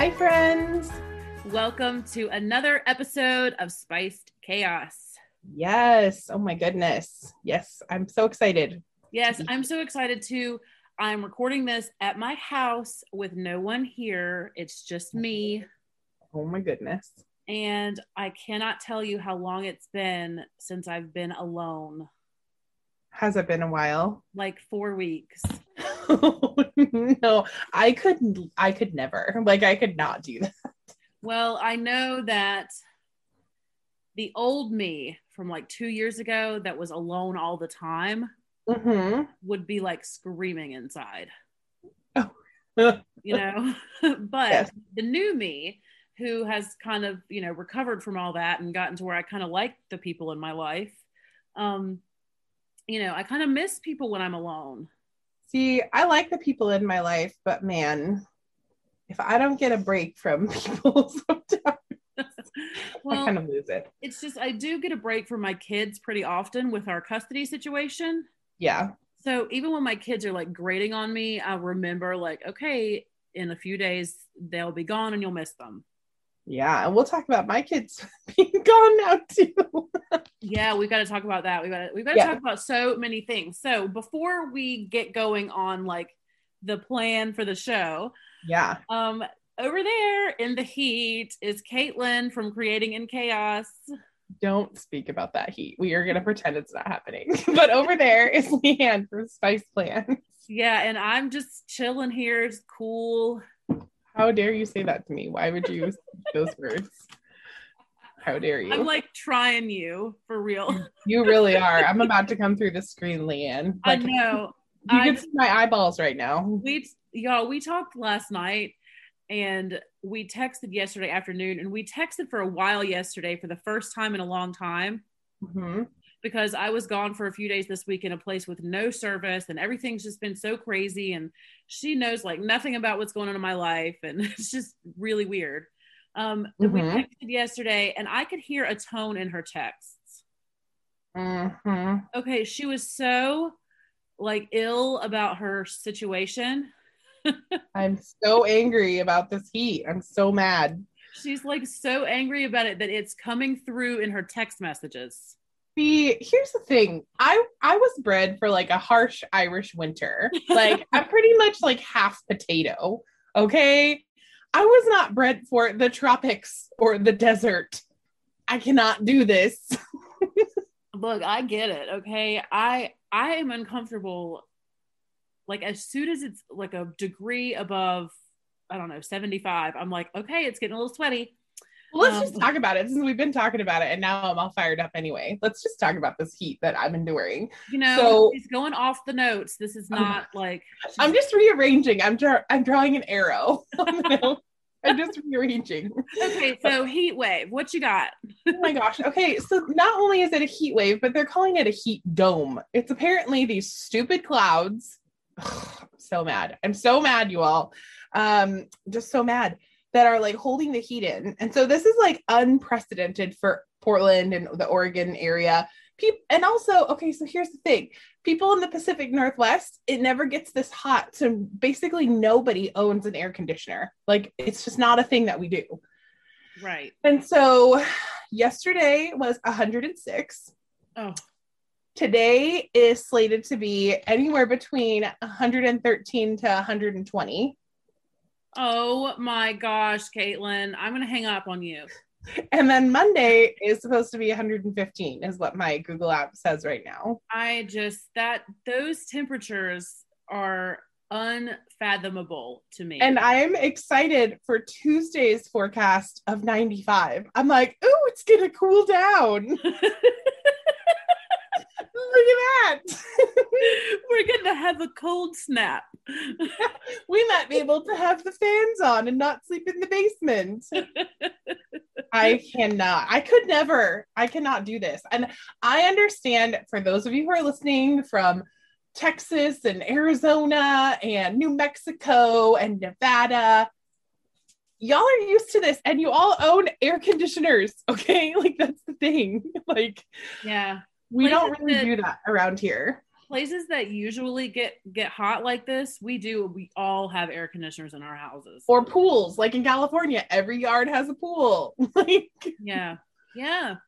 Hi, friends. Welcome to another episode of Spiced Chaos. Yes. Oh, my goodness. Yes. I'm so excited. Yes, I'm so excited too. I'm recording this at my house with no one here. It's just me. Oh, my goodness. And I cannot tell you how long it's been since I've been alone. Has it been a while? Like four weeks. no, I couldn't. I could never. Like, I could not do that. Well, I know that the old me from like two years ago that was alone all the time Mm-hmm. would be like screaming inside. Oh. you know but Yes. the new me who has kind of you know recovered from all that and gotten to where i kind of like the people in my life um you know i kind of miss people when i'm alone See, I like the people in my life, but man, if I don't get a break from people, sometimes I kind of lose it. it's just i do get a break from my kids pretty often with our custody situation Yeah. so even when my kids are like grating on me i remember like okay in a few days they'll be gone and you'll miss them Yeah. And we'll talk about my kids being gone now, too. Yeah, we got to talk about that. We got to we got to Yeah. talk about so many things. So before we get going on like the plan for the show, yeah. um, over there in the heat is Caitlin from Creating in Chaos. Don't speak about that heat. We are going to pretend it's not happening. but over there is Leanne from Spice Plan. Yeah, and I'm just chilling here. It's cool. How dare you say that to me? Why would you those words? How dare you? I'm like trying you for real. you really are. I'm about to come through the screen, Leanne. I know. You I can see my eyeballs right now. we y'all we talked last night and we texted yesterday afternoon and we texted for a while yesterday for the first time in a long time Mhm. because I was gone for a few days this week in a place with no service and everything's just been so crazy and she knows like nothing about what's going on in my life and it's just really weird. Um and we texted yesterday and I could hear a tone in her texts. Mhm. Okay, she was so like ill about her situation. I'm so angry about this heat. I'm so mad. She's like so angry about it that it's coming through in her text messages. See, here's the thing. I I was bred for like a harsh Irish winter. Like I'm pretty much like half potato. Okay? I was not bred for the tropics or the desert. I cannot do this. Look, I get it. Okay. I I am uncomfortable. Like as soon as it's like a degree above, I don't know, 75, I'm like, okay, it's getting a little sweaty. Let's Um, just talk about it since we've been talking about it and now I'm all fired up anyway. Let's just talk about this heat that I'm enduring. You know, So- she's going off the notes. This is not like I'm just rearranging. I'm dra- I'm drawing an arrow. I'm just rearranging. okay. So heat wave, what you got? Oh my gosh. Okay, so not only is it a heat wave, but they're calling it a heat dome. It's apparently these stupid clouds. Ugh, I'm so mad. I'm so mad, you all. Um, just so mad that are like holding the heat in. And so this is like unprecedented for Portland and the Oregon area. People, and also, okay, so here's the thing. People in the Pacific Northwest, it never gets this hot. So basically nobody owns an air conditioner. Like it's just not a thing that we do. Right. And so yesterday was 106. Oh, Today is slated to be anywhere between 113 to 120. Oh my gosh, Caitlin. I'm gonna hang up on you. And then Monday is supposed to be 115, is what my Google app says right now. I just that those temperatures are unfathomable to me. And I'm excited for Tuesday's forecast of 95. I'm like, oh, it's gonna cool down. Look at that. we're gonna have a cold snap. We might be able to have the fans on and not sleep in the basement. I cannot. I could never. I cannot do this. And I understand for those of you who are listening from Texas and Arizona and New Mexico and Nevada, y'all are used to this and you all own air conditioners. Okay. Like that's the thing. Like yeah. we don't really that- do that around here. Places that usually get get hot like this, we do. We all have air conditioners in our houses. Or pools. Like in California, every yard has a pool. like yeah. Yeah.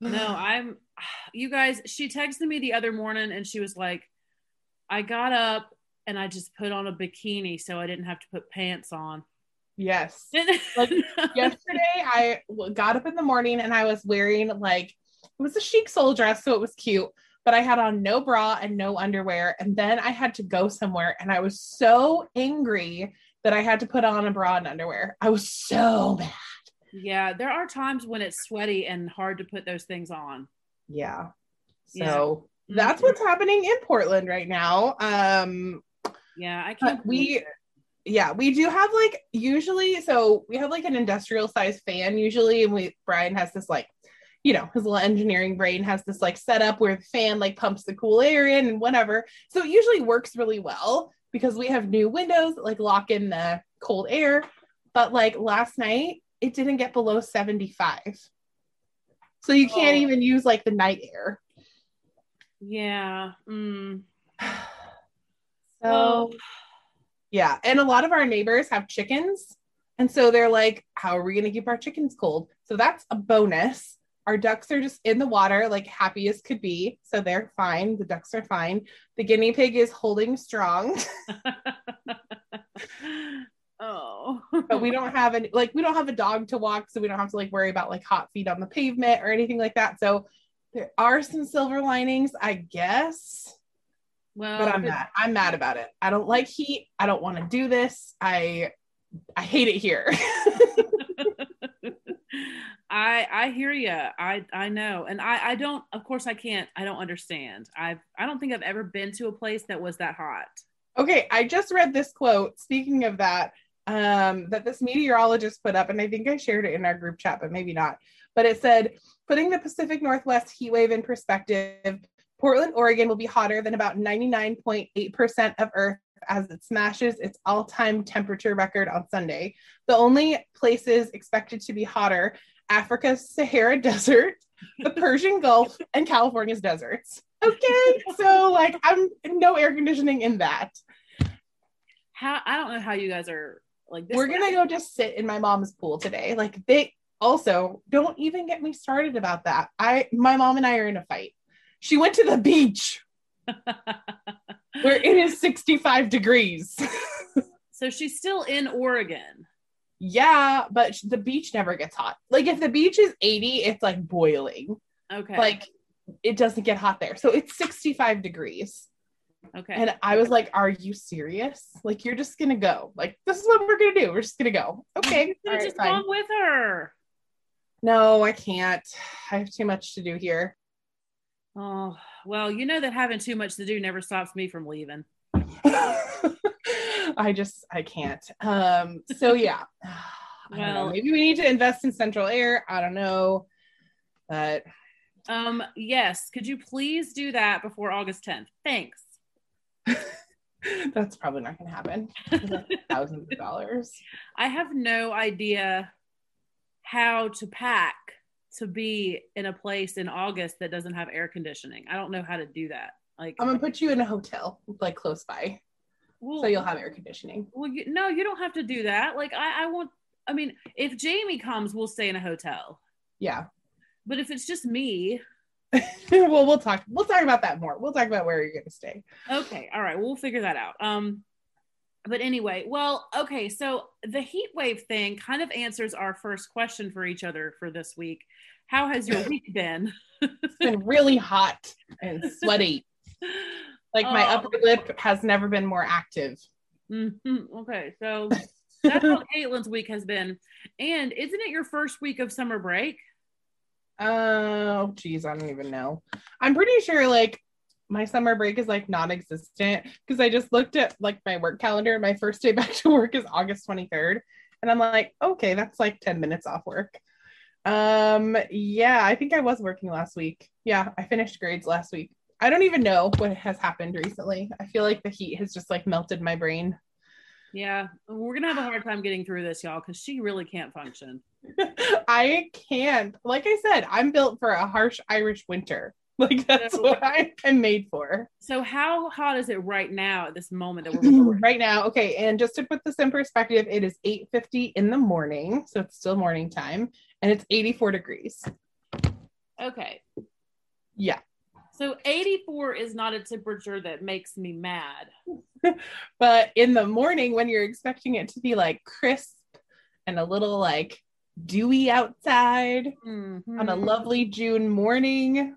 No, I'm you guys, she texted me the other morning and she was like, I got up and I just put on a bikini so I didn't have to put pants on. yes. Like, yesterday I got up in the morning and I was wearing like it was a chic soul dress, so it was cute, but I had on no bra and no underwear. And then I had to go somewhere and I was so angry that I had to put on a bra and underwear. I was so mad. yeah, there are times when it's sweaty and hard to put those things on. Yeah. Yeah. So that's what's happening in Portland right now. Um Yeah, I can't. we- it. yeah, we do have like usually so we have like an industrial size fan usually, and we Brian has this like, you know, his little engineering brain has this like setup where the fan like pumps the cool air in and whatever. So it usually works really well because we have new windows that like lock in the cold air. But like last night, it didn't get below 75. So you can't Oh. even use like the night air. Yeah. Mm. So Oh. yeah, and a lot of our neighbors have chickens, and so they're like, "How are we going to keep our chickens cold?" So that's a bonus. Our ducks are just in the water, like happy as could be, so they're fine. The ducks are fine. The guinea pig is holding strong, oh. but we don't have any like we don't have a dog to walk, so we don't have to like worry about like hot feet on the pavement or anything like that. So there are some silver linings, I guess. Well, but I'm mad. I'm mad about it. I don't like heat. I don't want to do this. I I hate it here. I I hear you. I I know, and I I don't. Of course, I can't. I don't understand. I've I don't think I've ever been to a place that was that hot. okay, I just read this quote. Speaking of that, um, that this meteorologist put up, and I think I shared it in our group chat, but maybe not. But it said, putting the Pacific Northwest heat wave in perspective, Portland, Oregon will be hotter than about 99.8% of Earth as it smashes its all time temperature record on Sunday. The only places expected to be hotter Africa's Sahara Desert, the Persian Gulf, and California's deserts. Okay, so like I'm no air conditioning in that. How I don't know how you guys are like. This We're gonna go just sit in my mom's pool today. Like they also don't even get me started about that. I my mom and I are in a fight. She went to the beach where it is 65 degrees. so she's still in Oregon. Yeah, but the beach never gets hot. Like if the beach is 80, it's like boiling. Okay. Like it doesn't get hot there. So it's 65 degrees. okay. And I was like, Are you serious? Like, you're just gonna go. Like, this is what we're gonna do. We're just gonna go. Okay. you all could right, just fine. with her. No, I can't. I have too much to do here. Oh well, you know that having too much to do never stops me from leaving. I just I can't. Um, so yeah. I don't know. Well- maybe we need to invest in central air. I don't know. But Um, yes. Could you please do that before August 10th? Thanks. that's probably not gonna happen. Thousands of dollars. I have no idea how to pack to be in a place in August that doesn't have air conditioning. I don't know how to do that. Like, I'm gonna put you in a hotel like close by. Well, So you'll have air conditioning. well, you, no, you don't have to do that. Like, I, I want, I mean, if Jamie comes, we'll stay in a hotel. Yeah. But if it's just me, well, we'll talk. We'll talk about that more. We'll talk about where you're going to stay. okay, all right, we'll figure that out. Um, but anyway, well, okay, so the heat wave thing kind of answers our first question for each other for this week. How has your week been? It's been really hot and sweaty. Like my Oh. upper lip has never been more active. Mhm, Okay, so that's how Caitlin's week has been. And isn't it your first week of summer break? Oh, geez, I don't even know. I'm pretty sure like my summer break is like non-existent because I just looked at like my work calendar and my first day back to work is August 23rd. And I'm like, okay, that's like 10 minutes off work. Um, yeah, I think I was working last week. Yeah, I finished grades last week. I don't even know what has happened recently. I feel like the heat has just like melted my brain. Yeah, we're gonna have a hard time getting through this, y'all, because she really can't function. I can't. Like I said, I'm built for a harsh Irish winter. Like that's So- what I am made for. So, how hot is it right now at this moment that we're right now, okay, and just to put this in perspective, it is 8:50 in the morning, so it's still morning time, and it's 84 degrees. Okay, Yeah. So 84 is not a temperature that makes me mad. But in the morning when you're expecting it to be like crisp and a little like dewy outside on a Mhm. lovely June morning,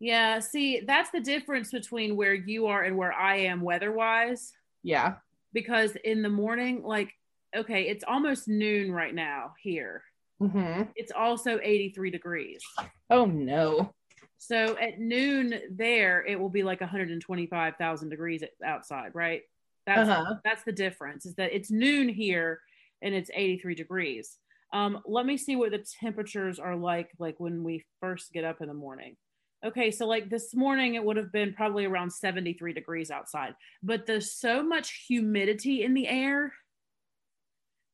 Yeah, see, that's the difference between where you are and where I am weather wise. yeah. Because in the morning, like, okay, it's almost noon right now here. hmm It's also 83 degrees. Oh no. So at noon there, it will be like 125,000 degrees outside, right? That's Uh-huh. that's the difference. Is that it's noon here and it's 83 degrees. Um, let me see what the temperatures are like like when we first get up in the morning. Okay, so like this morning it would have been probably around 73 degrees outside, but there's so much humidity in the air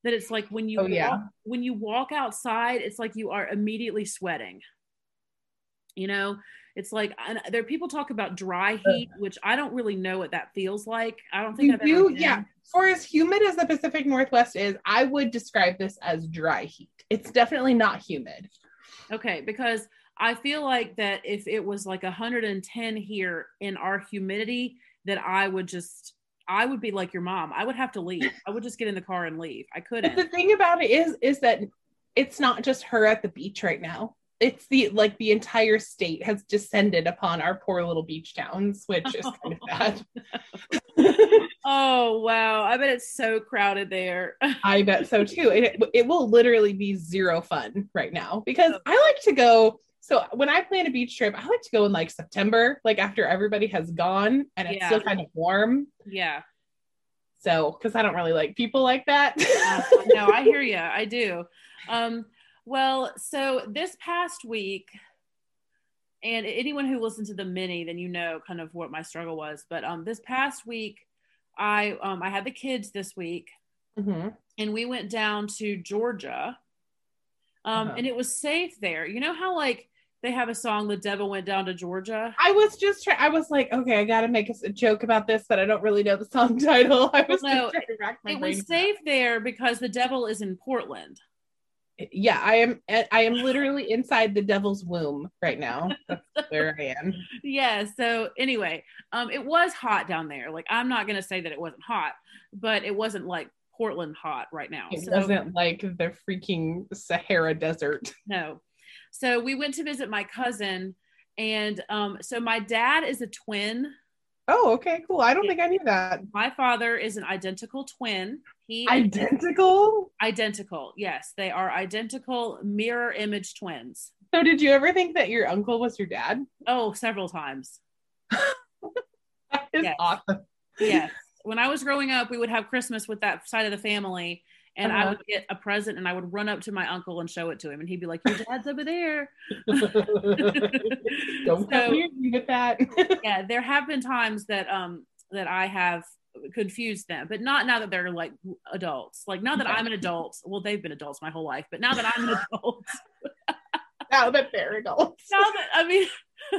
that it's like when you Oh, yeah. when you walk outside, it's like you are immediately sweating. You know, it's like and there people talk about dry heat, which I don't really know what that feels like. I don't think You I've ever do, yeah. For as humid as the Pacific Northwest is, I would describe this as dry heat. It's definitely not humid. Okay, because I feel like that if it was like 110 here in our humidity, that I would just I would be like your mom. I would have to leave. I would just get in the car and leave. I couldn't. The thing about it is, is that it's not just her at the beach right now. It's the like the entire state has descended upon our poor little beach towns, which is kind of bad. Oh wow. I bet it's so crowded there. I bet so too. It, it will literally be zero fun right now because I like to go. So when I plan a beach trip, I like to go in like September, like after everybody has gone and it's Yeah. still kind of warm. yeah. So because I don't really like people like that. Uh, no, I hear you. I do. Um, well, so this past week, and anyone who listened to the mini, then you know kind of what my struggle was. But um, this past week, I um, I had the kids this week, Mhm. and we went down to Georgia, um, Uh-huh. and it was safe there. You know how like they have a song, "The Devil Went Down to Georgia." I was just trying. I was like, okay, I got to make a, joke about this, but I don't really know the song title. I was no, just trying to rack my It brain. was safe there because the devil is in Portland. Yeah, I am. I am literally inside the devil's womb right now. That's where I am. yeah so anyway um it was hot down there like i'm not gonna say that it wasn't hot but it wasn't like portland hot right now It so wasn't like the freaking Sahara Desert. no so we went to visit my cousin and um so my dad is a twin Oh, okay, cool. I don't think I knew that. my father is an identical twin he Identical. identical yes they are identical mirror image twins So, did you ever think that your uncle was your dad? oh several times That is Yes. awesome. yes when i was growing up we would have christmas with that side of the family and i Uh-huh. would get a present and i would run up to my uncle and show it to him and he'd be like your dad's over there don't So- come near me with that. yeah there have been times that um that i have confused them but not now that they're like adults like now that Yeah. i'm an adult well they've been adults my whole life but now that i'm an adult now that they're adults. now that i mean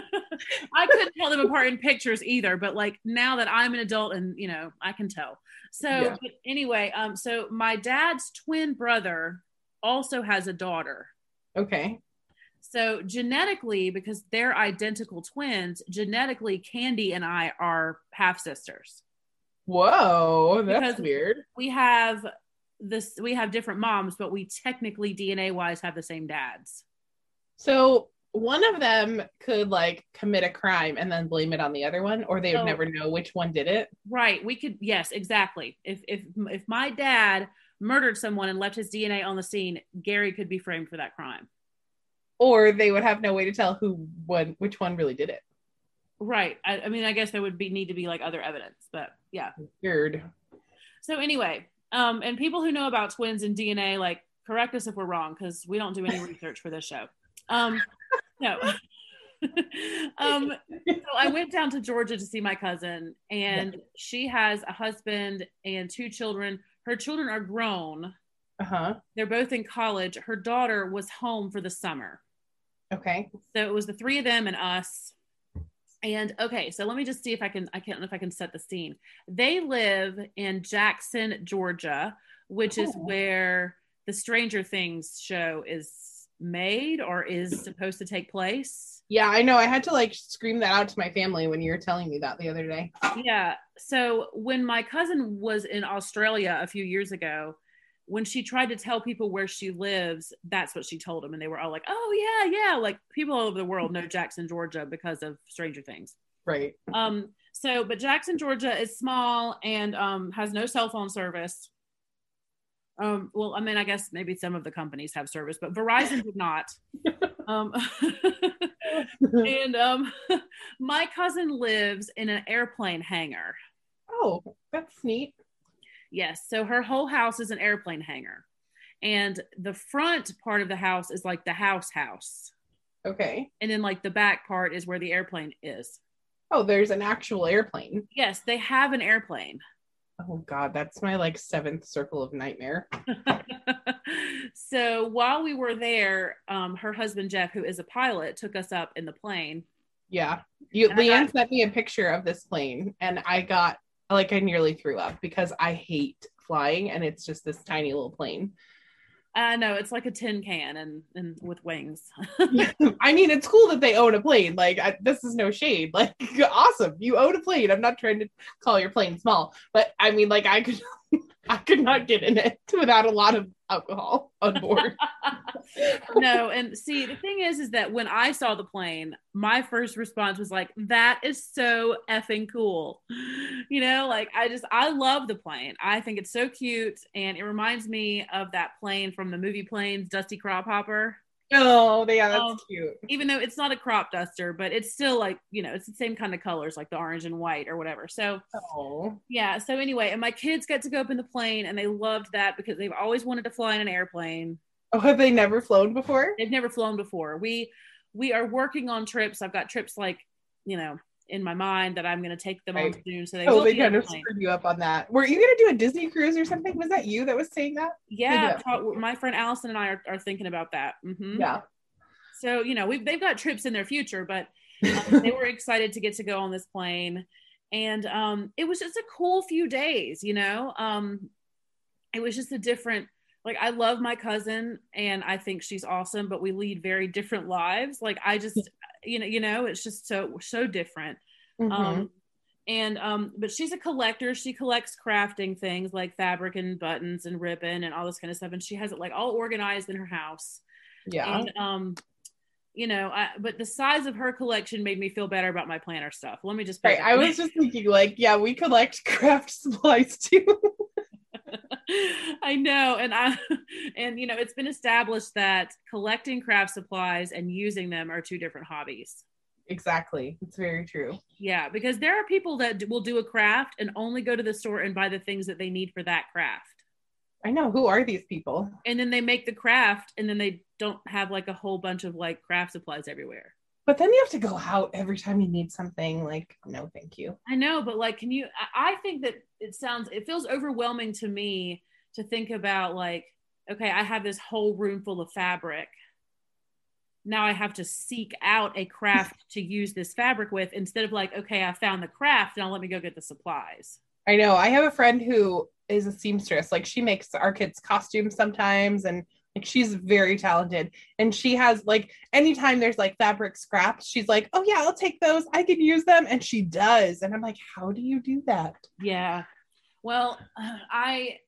I couldn't tell them apart in pictures either, but like now that I'm an adult and you know, I can tell. So Yeah. but anyway, um, so my dad's twin brother also has a daughter. Okay. So genetically, because they're identical twins, genetically, Candy and I are half sisters. Whoa, that's Because- weird. We have this. We have different moms, but we technically DNA wise have the same dads. So one of them could like commit a crime and then blame it on the other one, or they would Oh. never know which one did it. Right. We could. Yes, exactly. If if if my dad murdered someone and left his DNA on the scene, Gary could be framed for that crime. Or they would have no way to tell who one which one really did it. Right. I, I mean, I guess there would be need to be like other evidence, but yeah. Weird. So anyway, um, and people who know about twins and DNA, like, correct us if we're wrong because we don't do any research for this show. Um, no. um, so I went down to Georgia to see my cousin, and she has a husband and two children. Her children are grown. Uh-huh. They're both in college. Her daughter was home for the summer. Okay. So it was the three of them and us. And okay, so let me just see if I can I can't know if I can set the scene. They live in Jackson, Georgia, which is Oh. where the Stranger Things show is made or is supposed to take place. Yeah, I know. I had to like scream that out to my family when you were telling me that the other day. Yeah. So when my cousin was in Australia a few years ago, when she tried to tell people where she lives, that's what she told them. And they were all like, oh, yeah, yeah. Like people all over the world know Jackson, Georgia because of Stranger Things. Right. Um, so, but Jackson, Georgia is small and um, has no cell phone service. Um, well, I mean, I guess maybe some of the companies have service, but Verizon did not. Um, and um, my cousin lives in an airplane hangar. oh, that's neat. Yes. So her whole house is an airplane hangar. And the front part of the house is like the house house. Okay. And then like the back part is where the airplane is. Oh, there's an actual airplane. Yes, they have an airplane. Oh god, that's my like seventh circle of nightmare. so while we were there, um, her husband Jeff, who is a pilot, took us up in the plane. Yeah. You And Leanne got- sent me a picture of this plane and I got like I nearly threw up because I hate flying and it's just this tiny little plane. Uh, I know it's like a tin can and and with wings. I mean, it's cool that they own a plane. Like, I, this is no shade. Like, awesome. You own a plane. I'm not trying to call your plane small, but I mean, like, I could, I could not get in it without a lot of alcohol on board. no, and see the thing is, is that when I saw the plane, my first response was like, "That is so effing cool," you know. Like I just, I love the plane. I think it's so cute, and it reminds me of that plane from the movie Planes, Dusty Crophopper. Oh, yeah, that's Um, cute. Even though it's not a crop duster, but it's still like you know, it's the same kind of colors, like the orange and white or whatever. So Oh, yeah. So anyway, and my kids got to go up in the plane, and they loved that because they've always wanted to fly in an airplane. oh, have they never flown before? they've never flown before. We we are working on trips. I've got trips like you know in my mind that I'm going to take them on Right. soon. So they Oh, they on kind of screwed you up on that. Were you gonna do a Disney cruise or something? Was that you that was saying that? Yeah, pro- my friend Allison and I are, are thinking about that. Mhm. Yeah. So you know we've they've got trips in their future, but um, they were excited to get to go on this plane, and um, it was just a cool few days. You know, um, it was just a different. Like I love my cousin and I think she's awesome, but we lead very different lives. Like I just, you know, you know, it's just so so different. Mhm. Um, and um, but she's a collector. She collects crafting things like fabric and buttons and ribbon and all this kind of stuff. And she has it like all organized in her house. yeah. And um, you know, I, but the size of her collection made me feel better about my planner stuff. Let me just. Right. I was just thinking, like, yeah, we collect craft supplies too. I know, and I and you know, it's been established that collecting craft supplies and using them are two different hobbies. exactly. It's very true. Yeah, because there are people that will do a craft and only go to the store and buy the things that they need for that craft. I know. Who are these people? And then they make the craft and then they don't have like a whole bunch of like craft supplies everywhere. But then you have to go out every time you need something. Like, no, thank you. I know, but like, can you? I I think that it sounds, it feels overwhelming to me to think about like, okay, I have this whole room full of fabric. now I have to seek out a craft to use this fabric with instead of like, okay, I found the craft, now let me go get the supplies. I know. I have a friend who is a seamstress. Like she makes our kids costumes sometimes and like she's very talented. And she has like anytime there's like fabric scraps, she's like, "Oh yeah, I'll take those. I can use them." And she does. And I'm like, "How do you do that?" Yeah. Well, I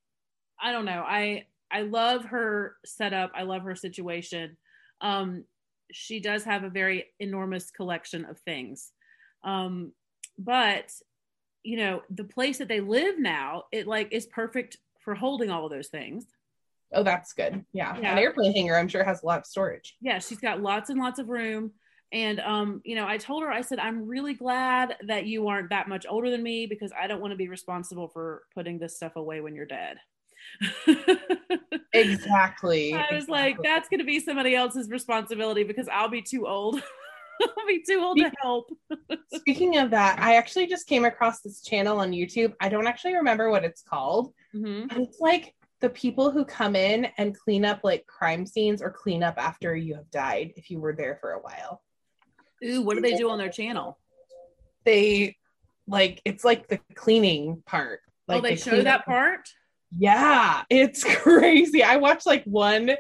I don't know. I I love her setup. I love her situation. Um she does have a very enormous collection of things. Um but you know, the place that they live now, it like is perfect for holding all of those things. Oh, that's good. Yeah. Yeah. An airplane hangar, I'm sure, has a lot of storage. Yeah, she's got lots and lots of room. And um, you know, I told her, I said, I'm really glad that you aren't that much older than me because I don't want to be responsible for putting this stuff away when you're dead. Exactly. I was like, that's going to be somebody else's responsibility because I'll be too old. I'll be too old to help. Speaking of that, I actually just came across this channel on YouTube. I don't actually remember what it's called, Mhm. it's like the people who come in and clean up like crime scenes or clean up after you have died if you were there for a while. Ooh, what do they do on their channel? They like it's like the cleaning part. Oh, like oh, they, show that up- part? Yeah, it's crazy. I watched like one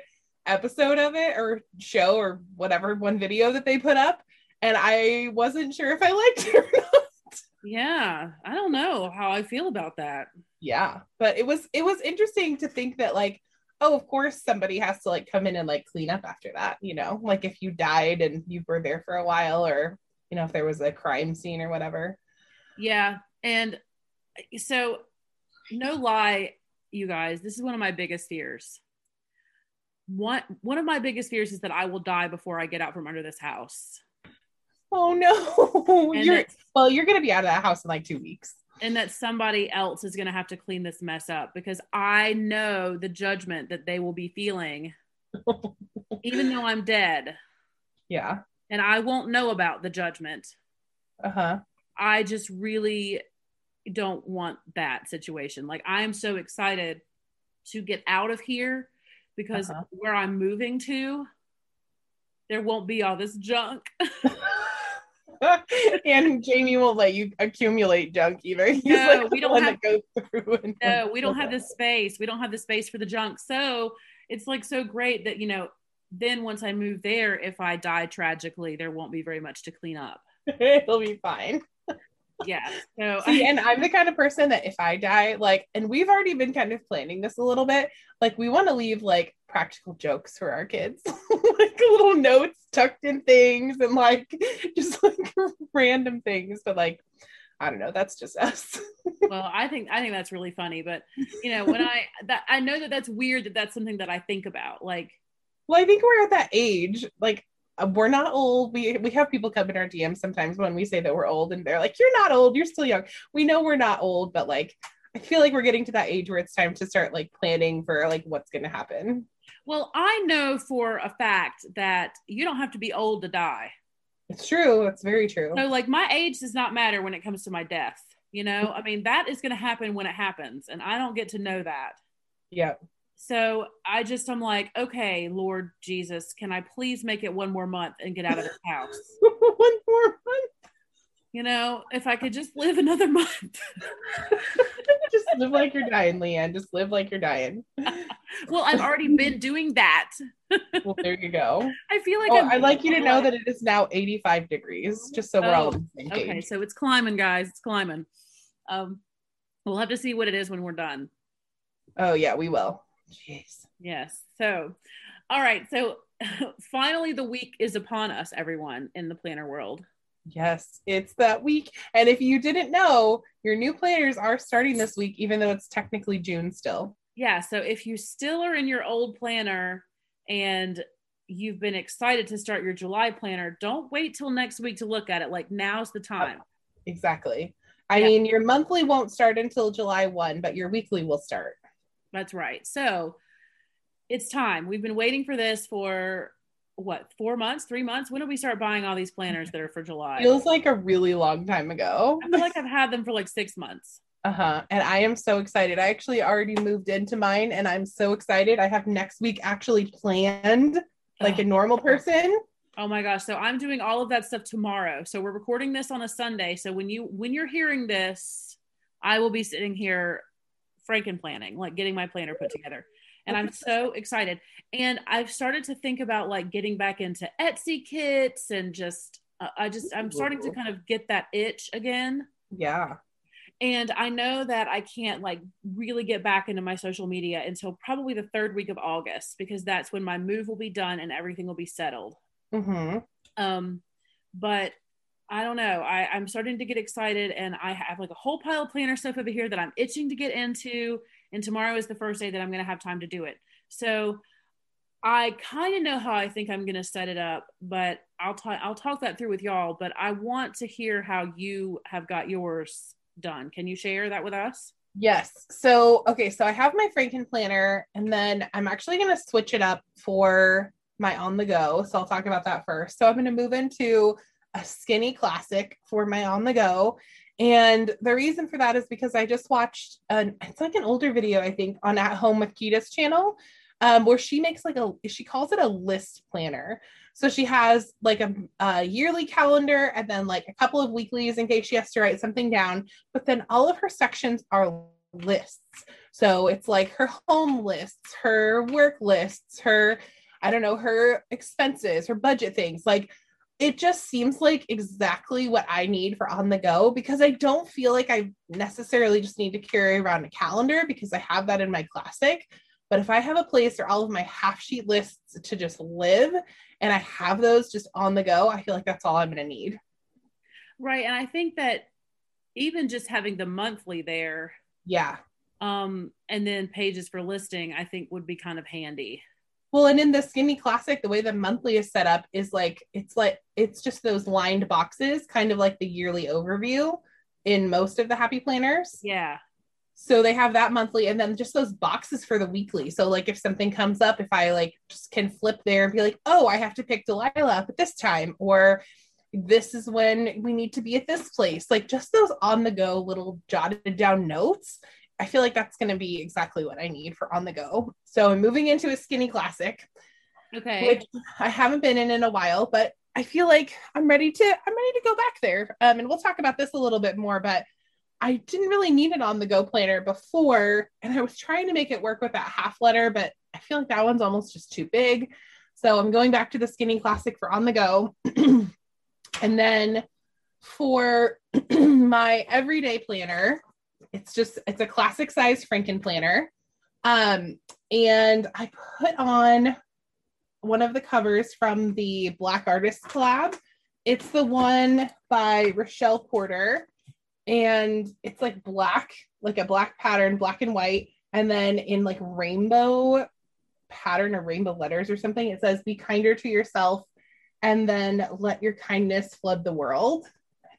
episode of it or show or whatever, one video that they put up, and I wasn't sure if I liked it or not. Yeah, I don't know how I feel about that. Yeah, but it was it was interesting to think that like, oh, of course somebody has to like come in and like clean up after that, you know, like if you died and you were there for a while, or you know, if there was a crime scene or whatever. Yeah. And so, no lie, you guys, this is one of my biggest fears. One, one of my biggest fears is that I will die before I get out from under this house. Oh no, you're well, you're gonna be out of that house in like two weeks. And that somebody else is going to have to clean this mess up because I know the judgment that they will be feeling, even though I'm dead, Yeah. and I won't know about the judgment. Uh huh. I just really don't want that situation. Like, I am so excited to get out of here because Uh-huh. where I'm moving to, there won't be all this junk. and Jamie won't let you accumulate junk either. He's No, like we don't have- that goes through. And no, we don't have the space. We don't have the space for the junk. So it's like so great that, you know, then once I move there, if I die tragically, there won't be very much to clean up. It'll be fine. Yeah. So See, and I'm the kind of person that if I die, like, and we've already been kind of planning this a little bit, like, we want to leave like practical jokes for our kids, like little notes tucked in things and like just like random things. But like, I don't know, that's just us. well, I think I think that's really funny. But you know, when I that I know that that's weird that that's something that I think about. Like, Well, I think we're at that age. Like, uh, we're not old. We we have people come in our DMs sometimes when we say that we're old, and they're like, "You're not old. You're still young." We know we're not old, but like, I feel like we're getting to that age where it's time to start like planning for like what's going to happen. Well, I know for a fact that you don't have to be old to die. It's true. It's very true. So, like, my age does not matter when it comes to my death. You know, I mean, that is going to happen when it happens, and I don't get to know that. Yeah. So I just, I'm like, okay, Lord Jesus, can I please make it one more month and get out of this house? One more month. You know, if I could just live another month. Just live like you're dying, Leanne. Just live like you're dying. well, I've already been doing that. Well, there you go. I feel like Oh, I'm I'd like you to know that it is now 85 degrees, just so we're all on the same page. Okay, so it's climbing, guys. It's climbing. Um, we'll have to see what it is when we're done. Oh yeah, we will. Jeez. Yes. So, all right. So, finally, the week is upon us, everyone in the planner world. Yes, it's that week. And if you didn't know, your new planners are starting this week, even though it's technically June still. Yeah. So, if you still are in your old planner and you've been excited to start your July planner, don't wait till next week to look at it. Like, now's the oh, time. Exactly. I Yeah. mean, your monthly won't start until July 1, but your weekly will start. That's right. So, it's time. We've been waiting for this for what, four months, three months? When did we start buying all these planners that are for July? Feels like a really long time ago. I feel like I've had them for like six months. Uh-huh. And I am so excited. I actually already moved into mine and I'm so excited. I have next week actually planned like a normal person. Oh my gosh. So I'm doing all of that stuff tomorrow. So we're recording this on a Sunday. So when you when you're hearing this, I will be sitting here franken planning, like getting my planner put together. And I'm so excited. And I've started to think about like getting back into Etsy kits and just uh, I just I'm starting to kind of get that itch again. Yeah. And I know that I can't like really get back into my social media until probably the third week of August because that's when my move will be done and everything will be settled. Mm-hmm. Um, but I don't know. I, I'm starting to get excited and I have like a whole pile of planner stuff over here that I'm itching to get into. And tomorrow is the first day that I'm going to have time to do it. So I kind of know how I think I'm going to set it up, but I'll talk I'll talk that through with y'all, but I want to hear how you have got yours done. Can you share that with us? Yes. So, okay, so I have my Franken planner and then I'm actually going to switch it up for my on the go. So, I'll talk about that first. So, I'm going to move into a skinny classic for my on the go. And the reason for that is because I just watched an it's like an older video, I think, on At Home with Quita's channel, um, where she makes like a she calls it a list planner. So she has like a, a, yearly calendar and then like a couple of weeklies in case she has to write something down. But then all of her sections are lists. So it's like her home lists, her work lists, her, I don't know, her expenses, her budget things. Like it just seems like exactly what I need for on the go because I don't feel like I necessarily just need to carry around a calendar because I have that in my classic. But if I have a place where all of my half sheet lists to just live and I have those just on the go, I feel like that's all I'm going to need. Right. And I think that even just having the monthly there. Yeah. Um, and then pages for listing, I think would be kind of handy. Well, and in the Skinny Classic, the way the monthly is set up is like it's like it's just those lined boxes, kind of like the yearly overview in most of the happy planners. Yeah. So they have that monthly and then just those boxes for the weekly. So like if something comes up, if I like just can flip there and be like, oh, I have to pick Delilah up at this time, or this is when we need to be at this place. Like just those on the go little jotted down notes. I feel like that's going to be exactly what I need for on the go. So I'm moving into a skinny classic. Okay. Which I haven't been in in a while, but I feel like I'm ready to I'm ready to go back there. Um, and we'll talk about this a little bit more, but I didn't really need an on the go planner before, and I was trying to make it work with that half letter, but I feel like that one's almost just too big. So I'm going back to the Skinny Classic for on the go. and then for my everyday planner, it's just it's a classic size Franken planner. Um, and I put on one of the covers from the Black Artist collab. It's the one by Rochelle Porter and it's like black, like a black pattern, black and white, and then in like rainbow pattern or rainbow letters or something, it says, Be kinder to yourself and then let your kindness flood the world.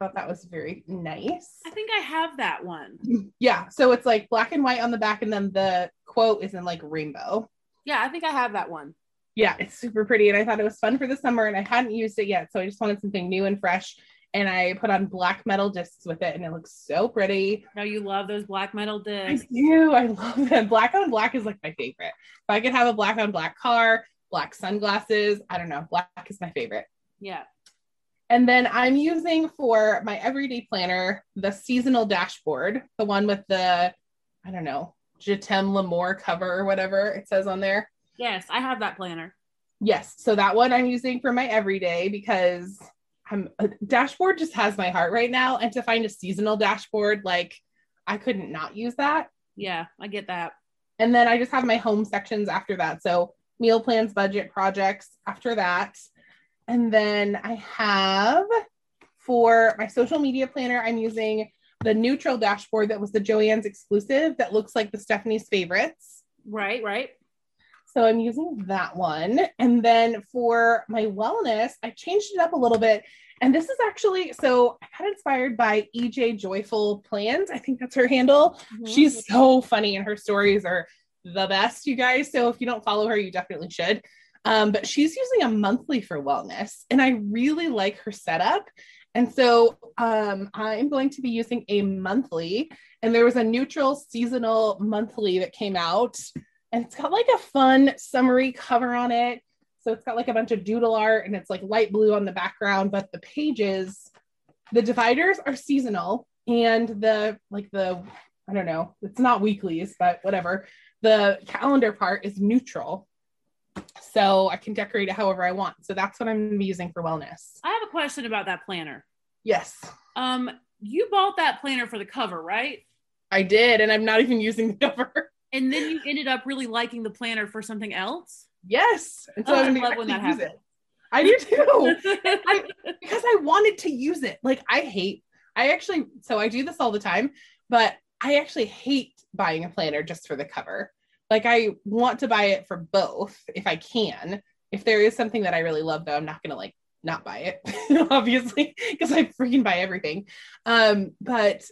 Thought that was very nice. I think I have that one. Yeah. So it's like black and white on the back, and then the quote is in like rainbow. Yeah, I think I have that one. Yeah, it's super pretty. And I thought it was fun for the summer, and I hadn't used it yet. So I just wanted something new and fresh and I put on black metal discs with it, and it looks so pretty. Now you love those black metal discs. I do. I love them. Black on black is like my favorite. If I could have a black on black car, black sunglasses, I don't know. Black is my favorite. Yeah. And then I'm using for my everyday planner the seasonal dashboard, the one with the, I don't know, Jatem L'Amour cover or whatever it says on there. Yes, I have that planner. Yes. So that one I'm using for my everyday because I'm a dashboard just has my heart right now. And to find a seasonal dashboard, like I couldn't not use that. Yeah, I get that. And then I just have my home sections after that. So meal plans, budget projects after that. And then I have for my social media planner, I'm using the neutral dashboard that was the Jo-Ann's exclusive that looks like the Stephanie's favorites. Right, right. So I'm using that one. And then for my wellness, I changed it up a little bit. And this is actually so I got inspired by EJ Joyful Plans. I think that's her handle. Mm-hmm. She's so funny and her stories are the best, you guys. So if you don't follow her, you definitely should. Um, but she's using a monthly for wellness, and I really like her setup. And so um, I'm going to be using a monthly, and there was a neutral seasonal monthly that came out and it's got like a fun summary cover on it. So it's got like a bunch of doodle art and it's like light blue on the background, but the pages, the dividers are seasonal and the like the I don't know, it's not weeklies, but whatever. The calendar part is neutral. So I can decorate it however I want. So that's what I'm using for wellness. I have a question about that planner. Yes, Um, you bought that planner for the cover, right? I did. And I'm not even using the cover. And then you ended up really liking the planner for something else. Yes. And so Oh, I love when that happens. it. I do too. I- because I wanted to use it. Like I hate, I actually, so I do this all the time, but I actually hate buying a planner just for the cover. Like I want to buy it for both if I can. If there is something that I really love, though, I'm not gonna like not buy it, obviously, because I freaking buy everything. Um, but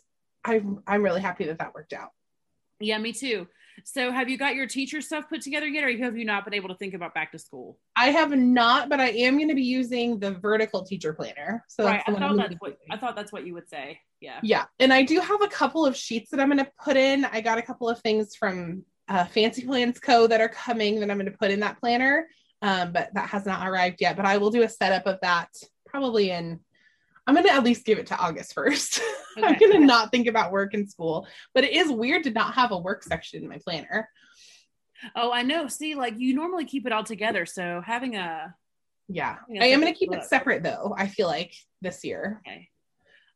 I'm I'm really happy that that worked out. yeah, me too. So have you got your teacher stuff put together yet, or have you not been able to think about back to school? I have not, but I am going to be using the vertical teacher planner. So right. I thought that's what. I thought that's what you would say. Yeah. Yeah, and I do have a couple of sheets that I'm going to put in. I got a couple of things from uh, Fancy Plans Co. that are coming that I'm going to put in that planner, um, but that has not arrived yet. But I will do a setup of that probably in. I'm going to at least give it to August 1st. I'm going to not think about work and school, but it is weird to not have a work section in my planner. Oh, I know. See, like you normally keep it all together. So having a Yeah, Yeah, I am going to keep it separate though. I feel like this year. okay.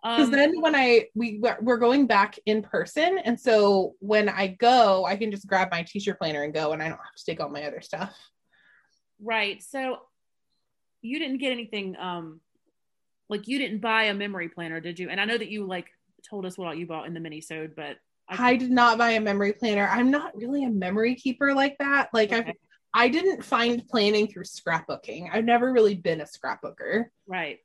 Because Um, then when I we we're going back in person, and so when I go, I can just grab my teacher planner and go, and I don't have to take all my other stuff. right. So you didn't get anything. Um, like you didn't buy a memory planner, did you? And I know that you like told us what all you bought in the mini sewed, but I did not buy a memory planner. I'm not really a memory keeper like that. Like Okay. I I didn't find planning through scrapbooking. I've never really been a scrapbooker. right.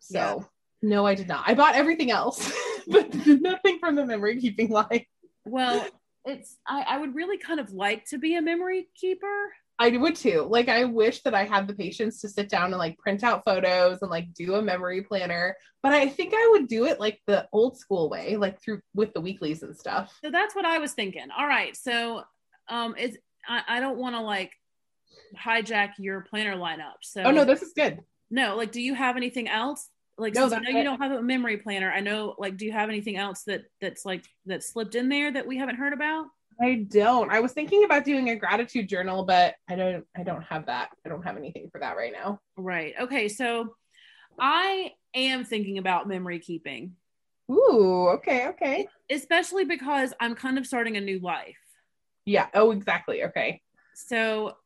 So Yeah. No, I did not. I bought everything else, but nothing from the memory keeping line. Well, it's I, I would really kind of like to be a memory keeper. I would too. Like I wish that I had the patience to sit down and like print out photos and like do a memory planner. But I think I would do it like the old school way, like through with the weeklies and stuff. So that's what I was thinking. All right. So um it's I, I don't want to like hijack your planner lineup. So Oh no, this is good. no, like do you have anything else? Like No, I know you don't have a memory planner, I know like do you have anything else that that's like that slipped in there that we haven't heard about? I don't. I was thinking about doing a gratitude journal, but I don't I don't have that. I don't have anything for that right now. Right. Okay. So I am thinking about memory keeping, Ooh, okay, okay. especially because I'm kind of starting a new life. Yeah. Oh, exactly. Okay. So,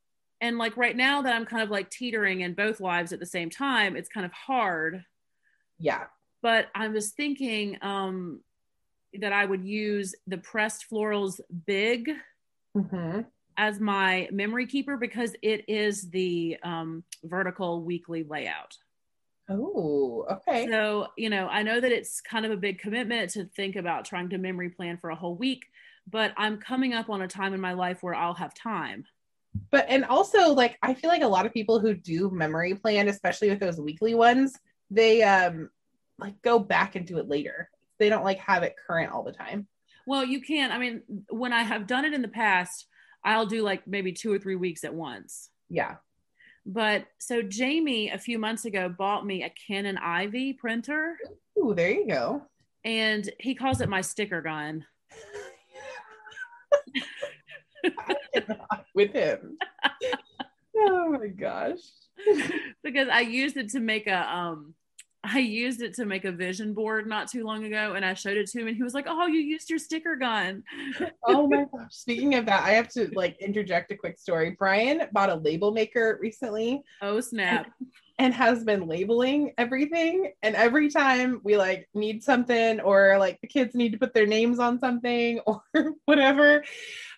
and like right now that I'm kind of like teetering in both lives at the same time, it's kind of hard. Yeah. But I was thinking um, that I would use the pressed florals big hmm as my memory keeper because it is the um, vertical weekly layout. Oh, okay. So, you know, I know that it's kind of a big commitment to think about trying to memory plan for a whole week, but I'm coming up on a time in my life where I'll have time. But and also like I feel like a lot of people who do memory plan, especially with those weekly ones, they um like go back and do it later. They don't like have it current all the time. Well, you can. I mean, when I have done it in the past, I'll do like maybe two or three weeks at once. Yeah. But so Jamie a few months ago bought me a Canon Ivy printer Ooh, there you go. and he calls it my sticker gun. With him. oh my gosh. because I used it to make a um I used it to make a vision board not too long ago and I showed it to him and he was like, "Oh, you used your sticker gun." Oh my gosh. Speaking of that, I have to like interject a quick story. Brian bought a label maker recently Oh, snap. and has been labeling everything. And every time we like need something or like the kids need to put their names on something or whatever.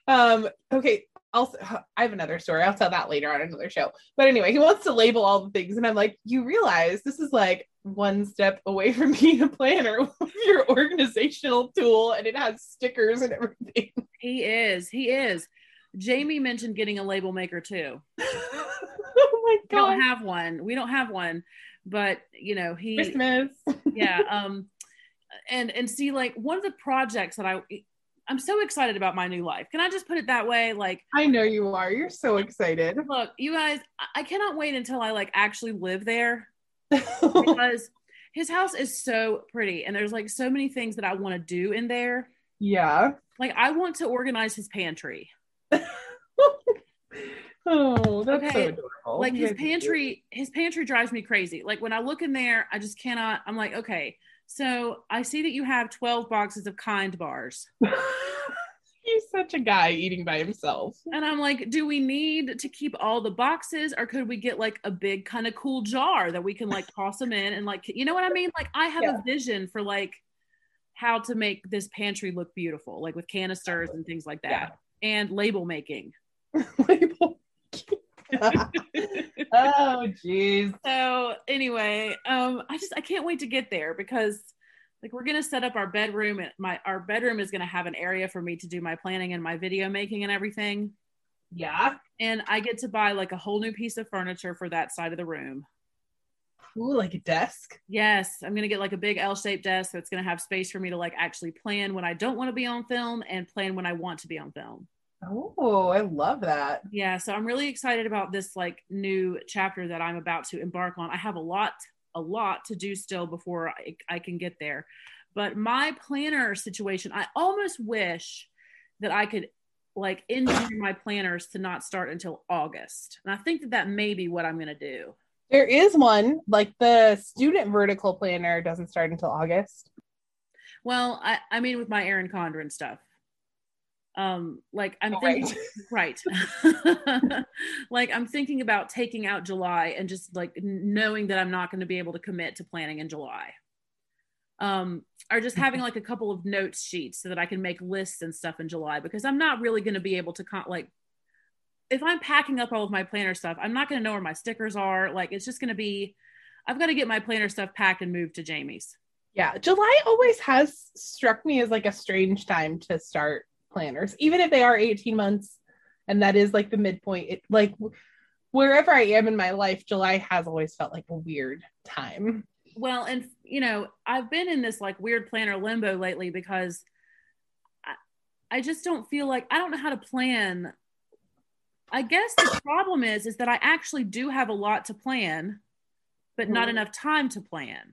Um, okay, also I have another story. I'll tell that later on another show. But anyway, he wants to label all the things, and I'm like, you realize this is like one step away from being a planner with your organizational tool, and it has stickers and everything. He is. He is. Jamie mentioned getting a label maker too. oh my god, We don't have one. We don't have one, but you know, he Christmas. yeah, um and and see like one of the projects that I I'm so excited about my new life. Can I just put it that way? Like I know you are. You're so excited. look, you guys, I- cannot wait until I like actually live there because his house is so pretty and there's like so many things that I want to do in there. yeah. Like I want to organize his pantry. Oh, that's so adorable. like his guys are cute. pantry his pantry drives me crazy like when i look in there i just cannot i'm like okay so i see that you have 12 boxes of kind bars He's such a guy eating by himself. and i'm like do we need to keep all the boxes or could we get like a big kind of cool jar that we can like toss them in and like you know what i mean like i have Yeah. a vision for like how to make this pantry look beautiful like with canisters and things like that and label making Label. oh, jeez. so anyway um i just i can't wait to get there because like we're gonna set up our bedroom and my our bedroom is gonna have an area for me to do my planning and my video making and everything Yeah. and i get to buy like a whole new piece of furniture for that side of the room Ooh, like a desk. yes i'm gonna get like a big l-shaped desk that's gonna have space for me to like actually plan when i don't want to be on film and plan when i want to be on film Oh, I love that. yeah so i'm really excited about this like new chapter that i'm about to embark on. I have a lot a lot to do still before i, I can get there. But my planner situation i almost wish that i could like engineer my planners to not start until august. And i think that that may be what i'm going to do. There is one, like the student vertical planner doesn't start until August. well i, I mean with my erin condren stuff um like i'm Oh, thinking right. Like i'm thinking about taking out july and just like knowing that i'm not going to be able to commit to planning in july. Um or just having like a couple of notes sheets so that i can make lists and stuff in july because i'm not really going to be able to con- like if i'm packing up all of my planner stuff i'm not going to know where my stickers are. Like it's just going to be i've got to get my planner stuff packed and moved to jamie's. Yeah, July always has struck me as like a strange time to start planners, even if they are 18 months and that is like the midpoint. It like wherever I am in my life, July has always felt like a weird time. Well, and you know, I've been in this like weird planner limbo lately because I, I just don't feel like I don't know how to plan. I guess the problem is is that I actually do have a lot to plan, but not Mhm. enough time to plan.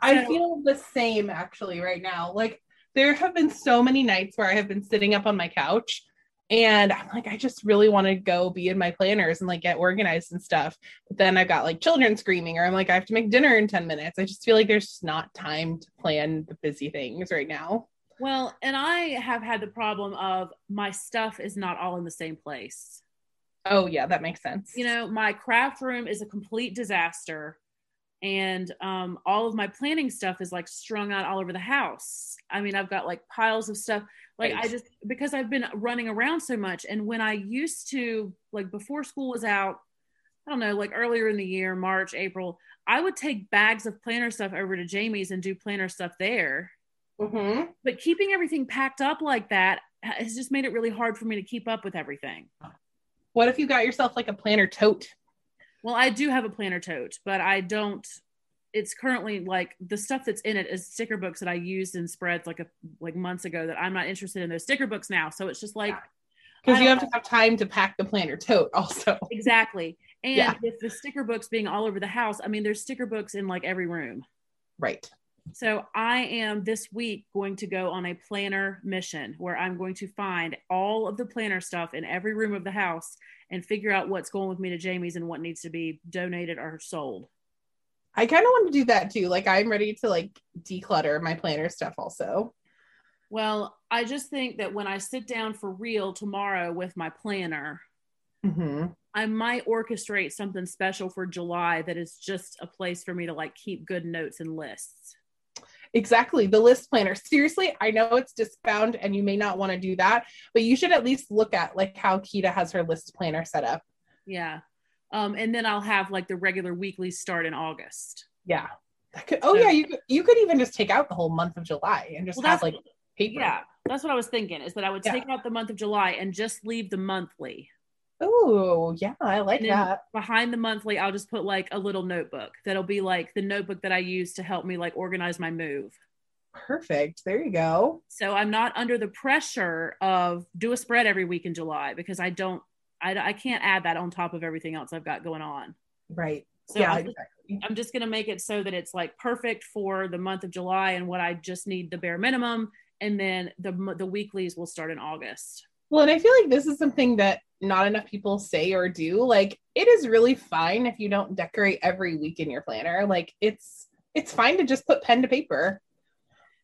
I So- feel the same actually right now. Like there have been so many nights where I have been sitting up on my couch and I'm like, I just really want to go be in my planners and like get organized and stuff. But then I've got like children screaming, or I'm like, I have to make dinner in 10 minutes. I just feel like there's just not time to plan the busy things right now. Well, and I have had the problem of my stuff is not all in the same place. Oh, yeah, that makes sense. you know my craft room is a complete disaster and um, all of my planning stuff is like strung out all over the house. I mean i've got like piles of stuff. Like i just because i've been running around so much and when i used to like before school was out i don't know like earlier in the year march april i would take bags of planner stuff over to jamie's and do planner stuff there. Mhm. but keeping everything packed up like that has just made it really hard for me to keep up with everything. What if you got yourself like a planner tote? Well, I do have a planner tote, but I don't. It's currently like the stuff that's in it is sticker books that I used in spreads like a like months ago. That I'm not interested in those sticker books now. So it's just like Because I you have to have time to pack the planner tote also. exactly. And Yeah. with the sticker books being all over the house, I mean, there's sticker books in like every room. Right. So I am this week going to go on a planner mission where I'm going to find all of the planner stuff in every room of the house and figure out what's going with me to Jamie's and what needs to be donated or sold. I kind of want to do that too. Like I'm ready to like declutter my planner stuff also. Well, I just think that when I sit down for real tomorrow with my planner, Mm-hmm. I might orchestrate something special for July that is just a place for me to like keep good notes and lists. Exactly. The list planner. Seriously, I know it's disbound and you may not want to do that, but you should at least look at like how Quita has her list planner set up. Yeah. Um, and then I'll have like the regular weekly start in August. Yeah. That could, oh So- yeah, you could, you could even just take out the whole month of July and just Well, have like paper. Yeah. That's what I was thinking is that I would Yeah. take out the month of July and just leave the monthly. Oh, yeah, I like that. behind the monthly, I'll just put like a little notebook that'll be like the notebook that I use to help me like organize my move. Perfect. There you go. So I'm not under the pressure of do a spread every week in July because I don't, I, I can't add that on top of everything else I've got going on. Right. So yeah, I'm just- exactly. I'm just going to make it so that it's like perfect for the month of July and what I just need the bare minimum. And then the, the weeklies will start in August. Well, and I feel like this is something that not enough people say or do. Like it is really fine if you don't decorate every week in your planner. Like it's it's fine to just put pen to paper.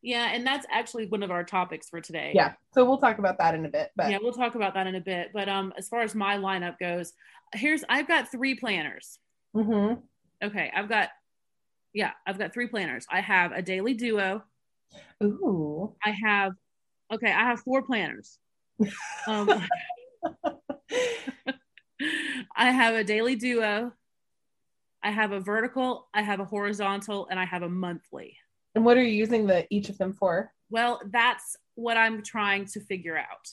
Yeah. And that's actually one of our topics for today. Yeah. So we'll talk about that in a bit. But yeah, we'll talk about that in a bit. But um, as far as my lineup goes, here's I've got three planners. Mhm. Okay, I've got yeah, I've got three planners. I have a daily duo. Ooh. I have okay, I have four planners. Um, I have a daily duo. I have a vertical, I have a horizontal, and I have a monthly. And what are you using the each of them for? Well, that's what I'm trying to figure out.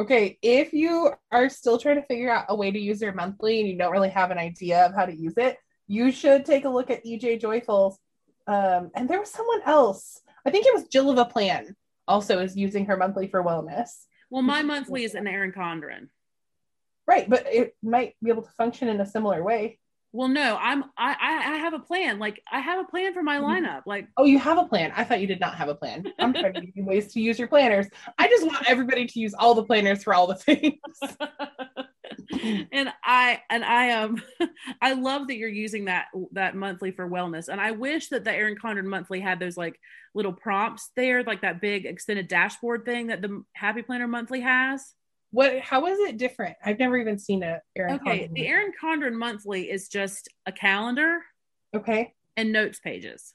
Okay, if you are still trying to figure out a way to use your monthly and you don't really have an idea of how to use it, you should take a look at EJ Joyful's. Um, and there was someone else. I think it was Jill of a Plan also is using her monthly for wellness. Well, my monthly is an Erin Condren. Right, but it might be able to function in a similar way. Well, no, I'm I I have a plan. Like I have a plan for my Mhm. lineup. Like Oh, you have a plan. I thought you did not have a plan. I'm trying to give you ways to use your planners. I just want everybody to use all the planners for all the things. and I and I um I love that you're using that that monthly for wellness. And I wish that the Erin Condren monthly had those like little prompts there, like that big extended dashboard thing that the Happy Planner monthly has. What? How is it different? I've never even seen a Erin. Okay, Condren. the Erin Condren monthly is just a calendar Okay, and notes pages.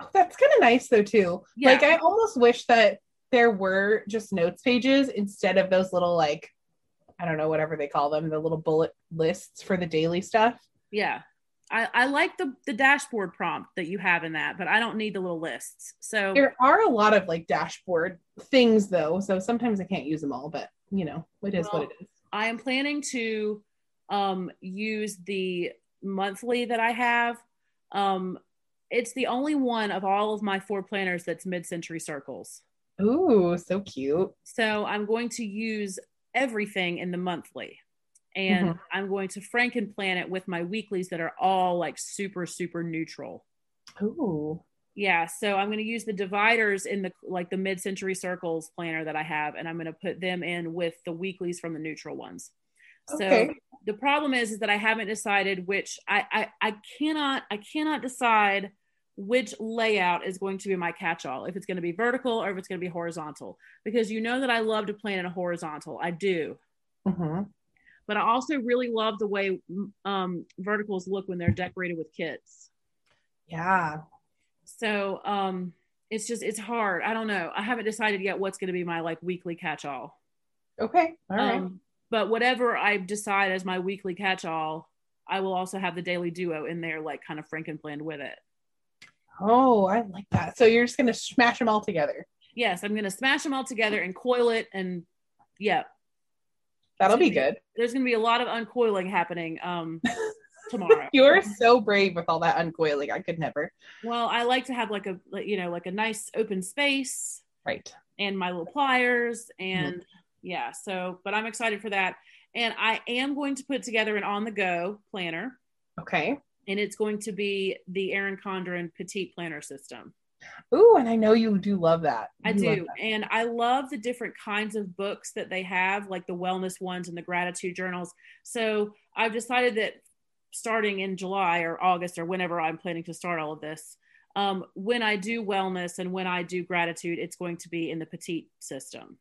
oh, that's kind of nice though too. Yeah. Like I almost wish that there were just notes pages instead of those little like, I don't know whatever they call them, the little bullet lists for the daily stuff. Yeah. I, I like the the dashboard prompt that you have in that, but I don't need the little lists. So There are a lot of like dashboard things though, so sometimes I can't use them all, but you know, it is Well, what it is. I am planning to um, use the monthly that I have. Um, it's the only one of all of my four planners that's mid-century circles. Ooh, so cute. So I'm going to use everything in the monthly. And Mhm. I'm going to Franken plan it with my weeklies that are all like super, super neutral. Ooh. Yeah, so I'm going to use the dividers in the like the mid-century circles planner that I have, and I'm going to put them in with the weeklies from the neutral ones. So the problem is, is that I haven't decided which I, I I cannot I cannot decide which layout is going to be my catch-all if it's going to be vertical or if it's going to be horizontal because you know that I love to plan in a horizontal I do Mhm. but I also really love the way um, verticals look when they're decorated with kits Yeah. so um it's just it's hard I don't know I haven't decided yet what's going to be my like weekly catch-all Okay. All right. Um, but whatever I decide as my weekly catch-all, I will also have the daily duo in there, like kind of Frankenplanned with it. Oh, I like that. So you're just gonna smash them all together. Yes, I'm gonna smash them all together and coil it, and yeah, That'll be gonna good. there's gonna be a lot of uncoiling happening um tomorrow. You're so brave with all that uncoiling. I could never. well, I like to have like a you know like a nice open space Right. and my little pliers Mm-hmm. and yeah. So, but I'm excited for that, and I am going to put together an on the go planner. Okay. And it's going to be the Erin Condren Petite Planner System. Ooh, and I know you do love that. I You love do, and I love the different kinds of books that they have, like the wellness ones and the gratitude journals. So I've decided that starting in July or August or whenever I'm planning to start all of this, um, when I do wellness and when I do gratitude, it's going to be in the Petite system.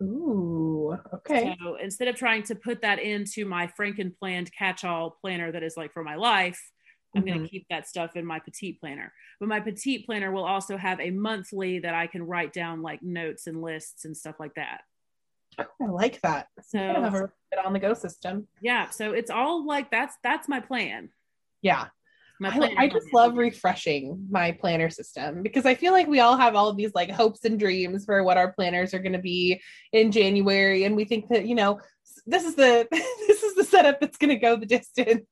that. Ooh. Okay. So instead of trying to put that into my Franken planned catch-all planner that is like for my life, I'm going Mhm. to keep that stuff in my petite planner. But my petite planner will also have a monthly that I can write down like notes and lists and stuff like that. I like that. So have a on the go system. yeah, so it's all like that's that's my plan. Yeah. My I, plan. I just love refreshing my planner system because I feel like we all have all of these like hopes and dreams for what our planners are going to be in January, and we think that you know this is the this is the setup that's going to go the distance.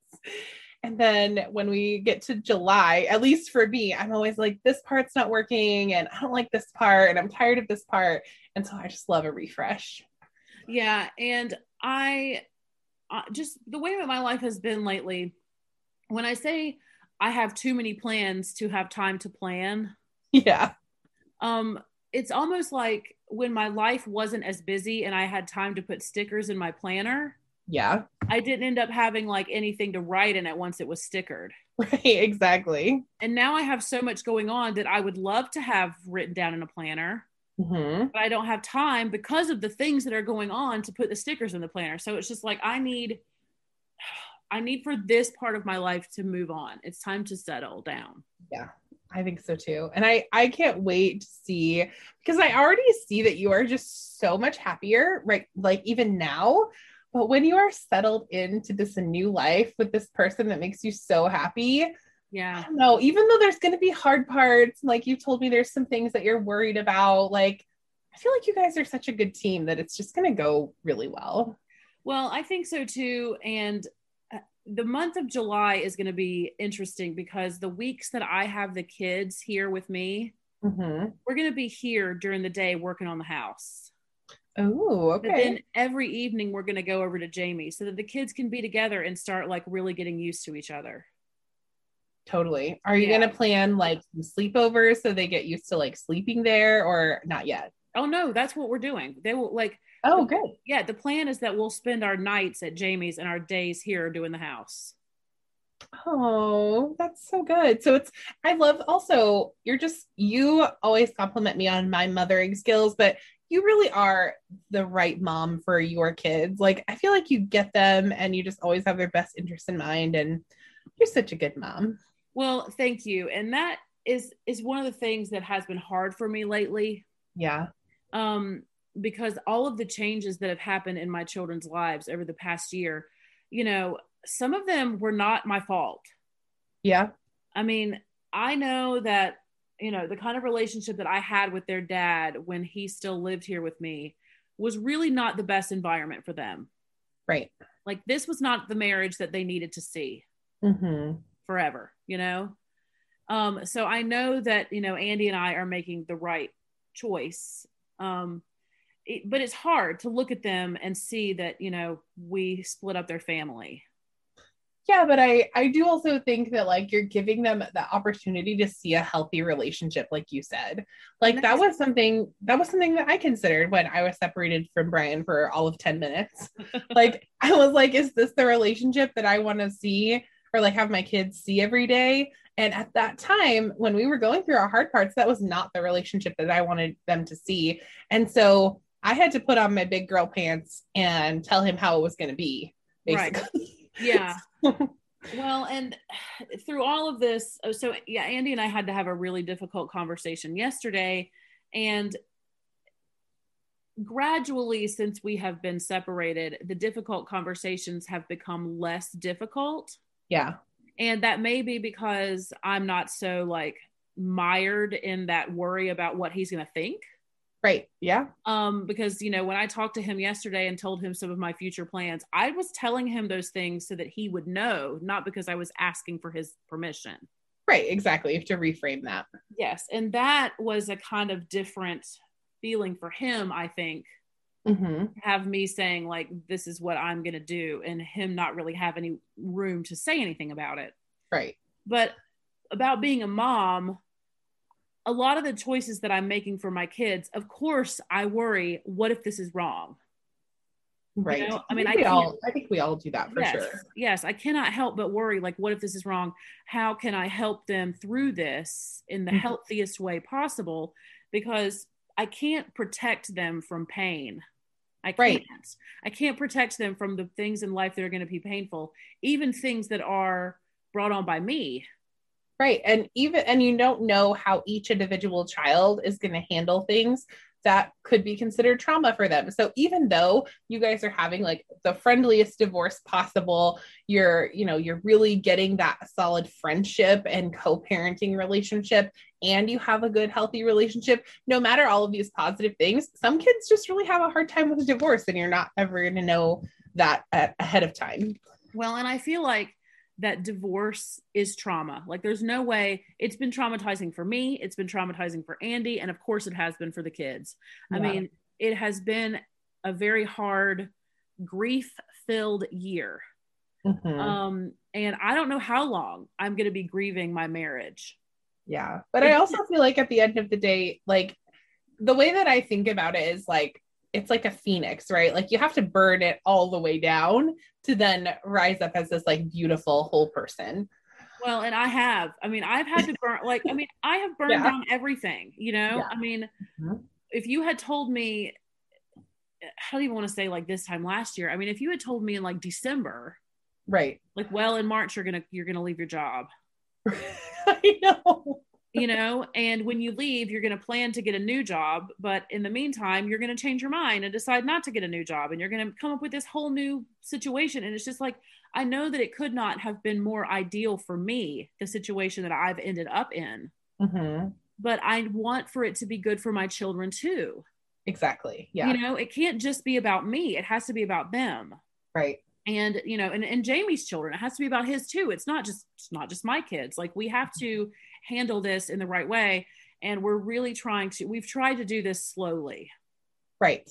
And then when we get to July, at least for me, I'm always like, this part's not working and I don't like this part and I'm tired of this part. And so I just love a refresh. Yeah. And I uh, just the way that my life has been lately, when I say I have too many plans to have time to plan, Yeah. um, it's almost like when my life wasn't as busy and I had time to put stickers in my planner, Yeah. I didn't end up having like anything to write in it once it was stickered. Right. Exactly. And now I have so much going on that I would love to have written down in a planner, hmm but I don't have time because of the things that are going on to put the stickers in the planner. So it's just like I need I need for this part of my life to move on. It's time to settle down. Yeah I think so too. And I I can't wait to see because I already see that you are just so much happier, right? Like even now. But when you are settled into this new life with this person that makes you so happy, Yeah. don't even though there's going to be hard parts, like you told me there's some things that you're worried about, like I feel like you guys are such a good team that it's just going to go really well. Well, I think so too. And uh, the month of July is going to be interesting because the weeks that I have the kids here with me, Mm-hmm. we're going to be here during the day working on the house. Oh, But okay. then every evening we're going to go over to Jamie so that the kids can be together and start like really getting used to each other. totally. Are you Yeah. going to plan like some sleepovers so they get used to like sleeping there or not yet? Oh no, that's what we're doing. They will like Oh, good. yeah, the plan is that we'll spend our nights at Jamie's and our days here doing the house. Oh, that's so good. So it's, I love also, you're just, you always compliment me on my mothering skills, but you really are the right mom for your kids. Like, I feel like you get them and you just always have their best interest in mind. And you're such a good mom. Well, thank you. And that is is one of the things that has been hard for me lately. Yeah. um, because all of the changes that have happened in my children's lives over the past year, you know, some of them were not my fault. Yeah. I mean, I know that, you know, the kind of relationship that I had with their dad when he still lived here with me was really not the best environment for them. Right. Like, this was not the marriage that they needed to see Mm-hmm. forever, you know? Um, so I know that, you know, Andy and I are making the right choice. Um, it, but it's hard to look at them and see that, you know, we split up their family. Yeah, but I I do also think that like you're giving them the opportunity to see a healthy relationship, like you said. Like that was something that was something that I considered when I was separated from Brian for all of 10 minutes. like I was like, is this the relationship that I want to see or like have my kids see every day? And at that time, when we were going through our hard parts, that was not the relationship that I wanted them to see. And so I had to put on my big girl pants and tell him how it was going to be, Right. Yeah. well, and through all of this, oh, so yeah, Andy and I had to have a really difficult conversation yesterday. And gradually, since we have been separated, the difficult conversations have become less difficult. yeah. And that may be because I'm not so like mired in that worry about what he's going to think. Right. Yeah. um because you know when i talked to him yesterday and told him some of my future plans i was telling him those things so that he would know not because i was asking for his permission Right. Exactly. You have to reframe that. yes and that was a kind of different feeling for him i think Mm-hmm. have me saying like this is what i'm going to do and him not really have any room to say anything about it Right. but about being a mom a lot of the choices that i'm making for my kids of course i worry what if this is wrong Right. know, I mean, we I all I think we all do that for yes, sure. Yes, I cannot help but worry like what if this is wrong? How can I help them through this in the Mhm. healthiest way possible because I can't protect them from pain. I can't. Right. I can't protect them from the things in life that are going to be painful, even things that are brought on by me. Right. And even and you don't know how each individual child is going to handle things that could be considered trauma for them. So even though you guys are having like the friendliest divorce possible, you're, you know, you're really getting that solid friendship and co-parenting relationship and you have a good healthy relationship, no matter all of these positive things, some kids just really have a hard time with divorce and you're not ever going to know that ahead of time. Well, and I feel like that divorce is trauma. Like there's no way it's been traumatizing for me, it's been traumatizing for Andy, and of course it has been for the kids. I mean, it has been a very hard grief-filled year. Mhm. Um and I don't know how long I'm going to be grieving my marriage. Yeah. But I also feel like at the end of the day, like the way that I think about it is like it's like a phoenix, right? Like you have to burn it all the way down to then rise up as this like beautiful whole person. Well, and I have. I mean, I've had to burn like I mean, I have burned Yeah. down everything, you know? Yeah. I mean, Mhm. if you had told me I don't even want to say like this time last year. I mean, if you had told me in like December, Right. like well in March you're to you're to leave your job, I know. You know, and when you leave you're going to plan to get a new job, but in the meantime you're going to change your mind and decide not to get a new job and you're going to come up with this whole new situation and it's just like I know that it could not have been more ideal for me the situation that I've ended up in. Mhm. but I want for it to be good for my children too. Exactly. Yeah. You know, it can't just be about me. It has to be about them. right. And you know, and, and Jamie's children, it has to be about his too. It's not just it's not just my kids. Like we have to handle this in the right way. And we're really trying to, we've tried to do this slowly. Right.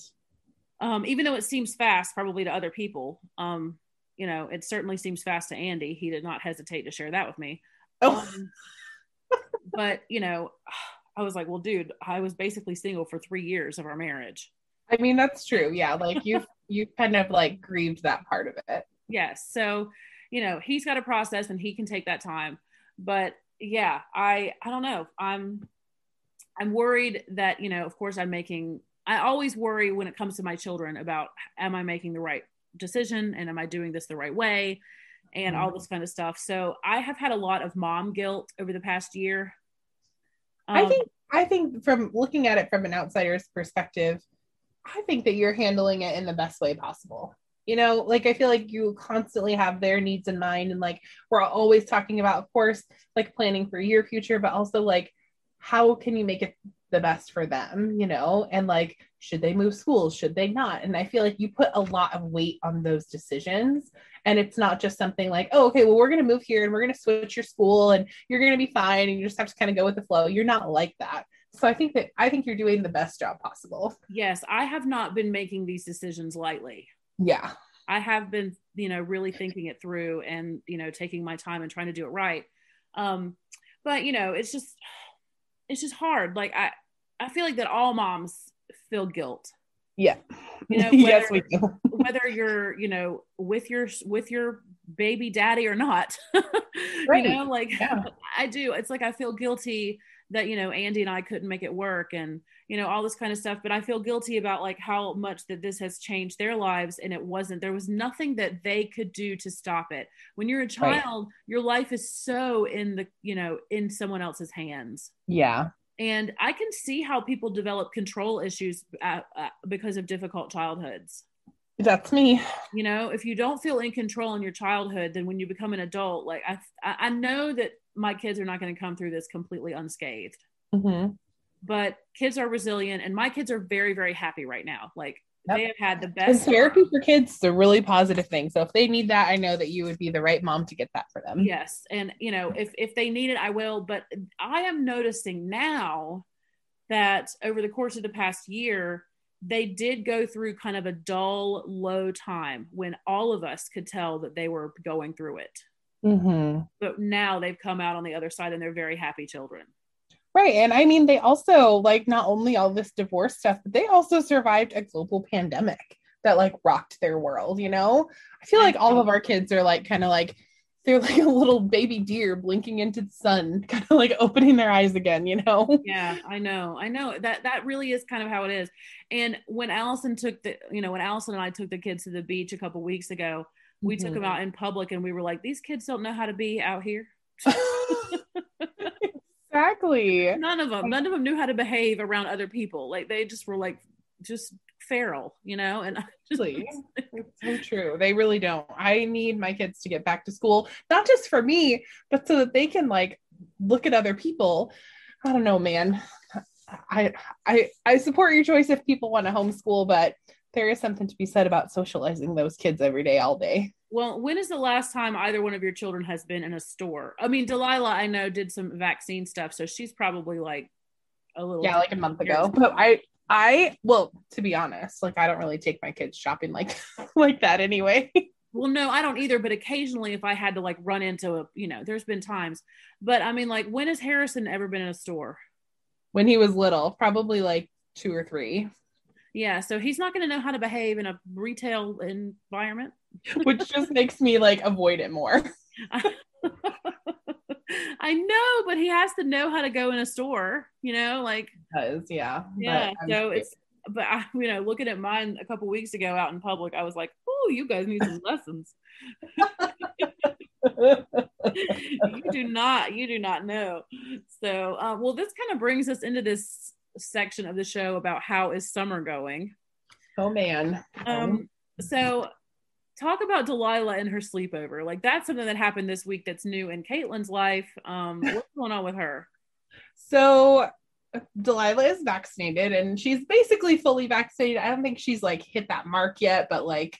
Um, even though it seems fast, probably to other people. Um, you know, it certainly seems fast to Andy. He did not hesitate to share that with me. Oh, Um, but you know, I was like, well, dude, I was basically single for three years of our marriage. I mean that's true. Yeah. Like you've you've kind of like grieved that part of it. Yes. So, you know, he's got a process and he can take that time. But yeah, I I don't know. I'm I'm worried that, you know, of course I'm making I always worry when it comes to my children about am I making the right decision and am I doing this the right way and all this kind of stuff. So I have had a lot of mom guilt over the past year. I Um, think I think from looking at it from an outsider's perspective, I think that you're handling it in the best way possible. You know, like I feel like you constantly have their needs in mind and like we're always talking about of course like planning for your future but also like how can you make it the best for them, you know? And like should they move schools, should they not? And I feel like you put a lot of weight on those decisions and it's not just something like, "Oh, okay, well we're going to move here and we're going to switch your school and you're going to be fine and you just have to kind of go with the flow." You're not like that. So I think that I think you're doing the best job possible. yes, I have not been making these decisions lightly. Yeah. I have been, you know, really thinking it through and, you know, taking my time and trying to do it right. Um, but you know, it's just it's just hard. Like I I feel like that all moms feel guilt. Yeah. You know, yes, whether- we do. Whether you're, you know, with your with your baby daddy or not. Right. You know, like Yeah. I do. It's like I feel guilty that, you know, Andy and I couldn't make it work and, you know, all this kind of stuff. But I feel guilty about like how much that this has changed their lives. And it wasn't, there was nothing that they could do to stop it. When you're a Right. child, your life is so in the, you know, in someone else's hands. Yeah. And I can see how people develop control issues uh, uh, because of difficult childhoods That's me. you know if you don't feel in control in your childhood then when you become an adult like i i know that my kids are not going to come through this completely unscathed Mhm. but kids are resilient and my kids are very very happy right now like Yep. they have had the And best therapy for kids is a really positive thing. So if they need that, I know that you would be the right mom to get that for them. yes and you know if if they need it i will but i am noticing now that over the course of the past year they did go through kind of a dull low time when all of us could tell that they were going through it hmm but now they've come out on the other side and they're very happy children Right. And I mean, they also like not only all this divorce stuff, but they also survived a global pandemic that like rocked their world, you know? I feel like all of our kids are like kind of like they're like a little baby deer blinking into the sun, kind of like opening their eyes again, you know? yeah i know i know that that really is kind of how it is and when allison took the you know when allison and i took the kids to the beach a couple weeks ago we took Mhm. them out in public and we were like these kids don't know how to be out here exactly. none of them none of them knew how to behave around other people like they just were like just feral you know and just, It's so true. They really don't. I need my kids to get back to school, not just for me, but so that they can like look at other people. I don't know, man. I I I support your choice if people want to homeschool, but there is something to be said about socializing those kids every day, all day. Well, when is the last time either one of your children has been in a store? I mean, Delilah, I know, did some vaccine stuff, so she's probably like a little Yeah, like a month ago. But I I well, to be honest, like I don't really take my kids shopping like like that anyway. Well, no, I don't either. But occasionally, if I had to like run into a, you know, there's been times. But I mean, like, when has Harrison ever been in a store? when he was little, probably like two or three, Yeah, so he's not going to know how to behave in a retail environment. which just makes me like avoid it more. I know, but he has to know how to go in a store, you know, like Because yeah, yeah. I'm- So it's, but I, you know, looking at mine a couple weeks ago out in public, I was like, "Oh, you guys need some lessons. you do not, you do not know." So, uh, well, this kind of brings us into this section of the show about how is summer going. oh man. Um, so talk about Delilah and her sleepover. Like that's something that happened this week that's new in Caitlin's life. Um, what's going on with her? So Delilah is vaccinated and she's basically fully vaccinated. I don't think she's like hit that mark yet, but like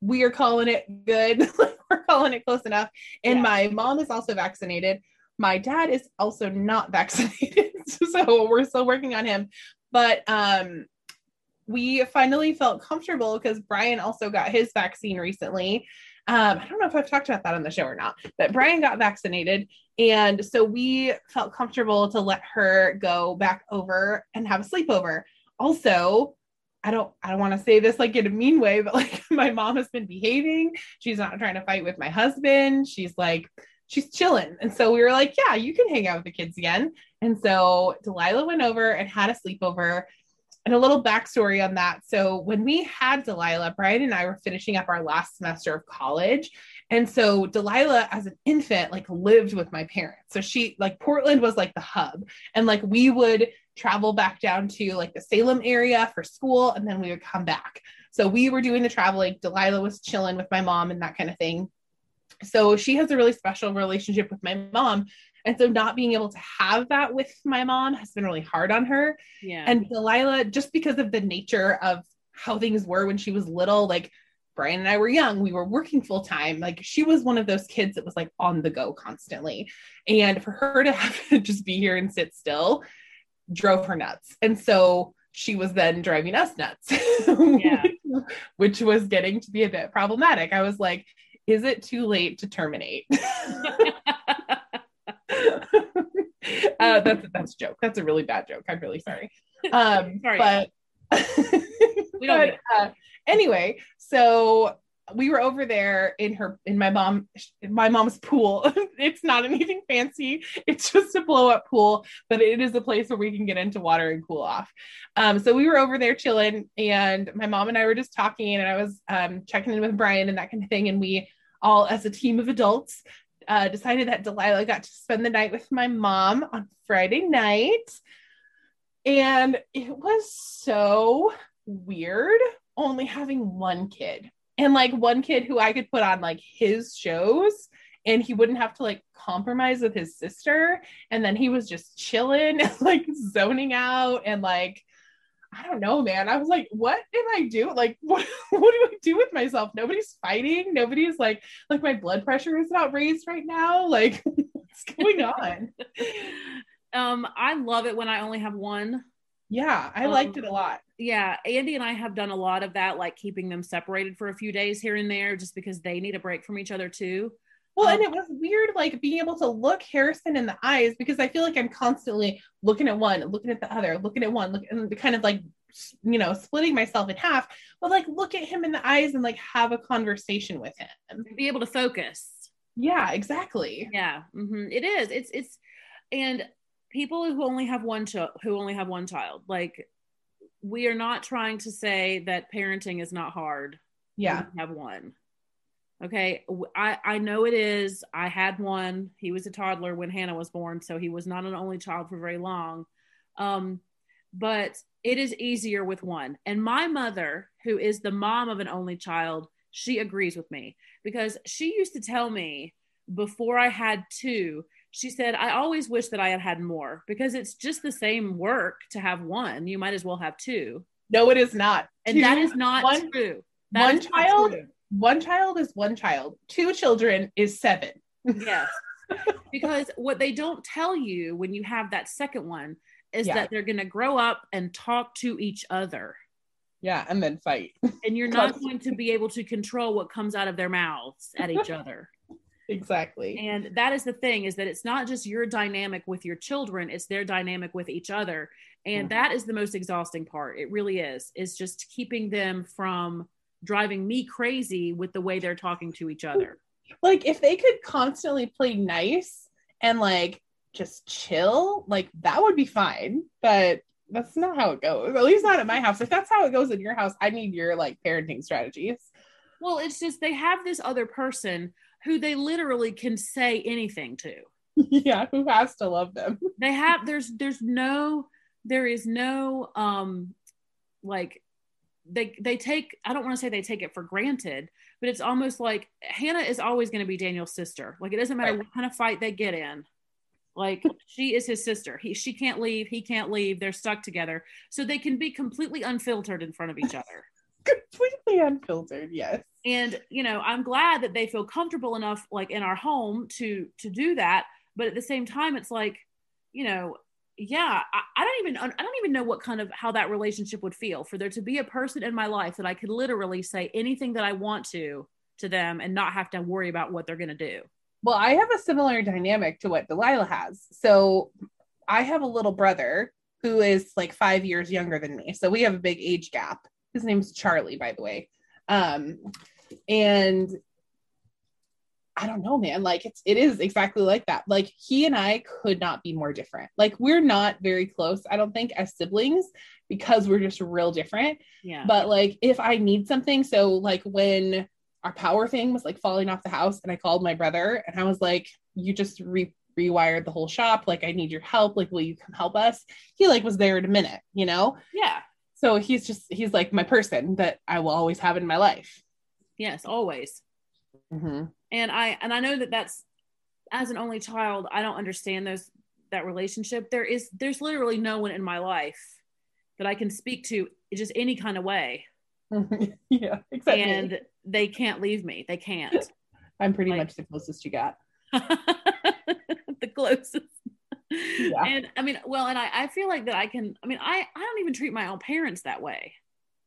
we are calling it good. we're calling it close enough. And Yeah. my mom is also vaccinated. My dad is also not vaccinated. so we're still working on him. But um we finally felt comfortable because Brian also got his vaccine recently. Um, I don't know if I've talked about that on the show or not, but Brian got vaccinated. And so we felt comfortable to let her go back over and have a sleepover. Also, I don't I don't want to say this like in a mean way, but like my mom has been behaving. She's not trying to fight with my husband. She's like she's chilling. And so we were like, yeah, you can hang out with the kids again. And so Delilah went over and had a sleepover. And a little backstory on that. So when we had Delilah, Brian and I were finishing up our last semester of college. And so Delilah, as an infant, like lived with my parents. So she, like, Portland was like the hub. And like we would travel back down to like the Salem area for school, and then we would come back. So we were doing the traveling. Delilah was chilling with my mom and that kind of thing. So she has a really special relationship with my mom. And so not being able to have that with my mom has been really hard on her. Yeah. And Delilah, just because of the nature of how things were when she was little, like Brian and I were young, we were working full time. Like she was one of those kids that was like on the go constantly. And for her to have to just be here and sit still drove her nuts. And so she was then driving us nuts, Yeah. which was getting to be a bit problematic. I was like, is it too late to terminate? uh, that's that's a joke. That's a really bad joke. I'm really sorry. Um, Sorry. but We don't but, uh, anyway, so we were over there in her in my mom my mom's pool. it's not anything fancy. It's just a blow up pool, but it is a place where we can get into water and cool off. Um, so we were over there chilling, and my mom and I were just talking, and I was um, checking in with Brian and that kind of thing, and we all as a team of adults uh, decided that Delilah got to spend the night with my mom on Friday night. And it was so weird only having one kid and like one kid who I could put on like his shows and he wouldn't have to like compromise with his sister. And then he was just chilling like zoning out and like, I don't know, man. I was like, what am I do? Like, what, what do I do with myself? Nobody's fighting. Nobody's like, like my blood pressure is not raised right now. Like, what's going on? um, I love it when I only have one. Yeah, I Um, liked it a lot. Yeah, Andy and I have done a lot of that, like keeping them separated for a few days here and there, just because they need a break from each other too. Well, Um, and it was weird, like being able to look Harrison in the eyes because I feel like I'm constantly looking at one, looking at the other, looking at one, look, and kind of like, you know, splitting myself in half. But like, look at him in the eyes and like have a conversation with him. Be able to focus. Yeah, exactly. Yeah, hmm it is. It's it's, and people who only have one child, who only have one child, like we are not trying to say that parenting is not hard. Yeah, have one. Okay, i i know it is. I had one. He was a toddler when Hannah was born, so he was not an only child for very long. Um, but it is easier with one. And my mother, who is the mom of an only child, she agrees with me because she used to tell me before I had two, she said, I always wish that I had had more because it's just the same work to have one. You might as well have two. No, it is not. And Two- that is not one- true. That one child? true. one child is one child. Two children is seven. Yes. because what they don't tell you when you have that second one is Yeah. that they're going to grow up and talk to each other. Yeah, and then fight. And you're not going to be able to control what comes out of their mouths at each other. Exactly. And that is the thing is that it's not just your dynamic with your children, it's their dynamic with each other. And Mhm. that is the most exhausting part. It really is. Is just keeping them from driving me crazy with the way they're talking to each other. like if they could constantly play nice and like just chill, like that would be fine. But that's not how it goes. At least not at my house. If that's how it goes in your house, I need your like parenting strategies. Well, it's just they have this other person who they literally can say anything to. yeah, who has to love them? They have there's there's no there is no um like they they take I don't want to say they take it for granted, but it's almost like Hannah is always going to be Daniel's sister. Like it doesn't matter Right. what kind of fight they get in. Like she is his sister. He she can't leave, he can't leave. They're stuck together. So they can be completely unfiltered in front of each other. Completely unfiltered, yes. and you know i'm glad that they feel comfortable enough like in our home to to do that but at the same time it's like you know yeah I, I don't even i don't even know what kind of how that relationship would feel for there to be a person in my life that i could literally say anything that i want to to them and not have to worry about what they're going to do Well, I have a similar dynamic to what Delilah has. So I have a little brother who is like five years younger than me. So we have a big age gap. His name's Charlie, by the way. Um, and I don't know, man. Like it's it is exactly like that. Like he and I could not be more different. Like we're not very close, I don't think, as siblings because we're just real different yeah but like if i need something so like when our power thing was like falling off the house and i called my brother and i was like you just re- rewired the whole shop like i need your help like will you come help us he like was there in a minute you know yeah so he's just he's like my person that i will always have in my life. Yes always. Mm-hmm. And i and i know that that's as an only child i don't understand those that relationship. There is there's literally no one in my life that i can speak to just any kind of way. Yeah me. and they can't leave me. They can't. I'm pretty like- much the closest you got. The closest Yeah. and i mean well and I, I feel like that i can i mean i i don't even treat my own parents that way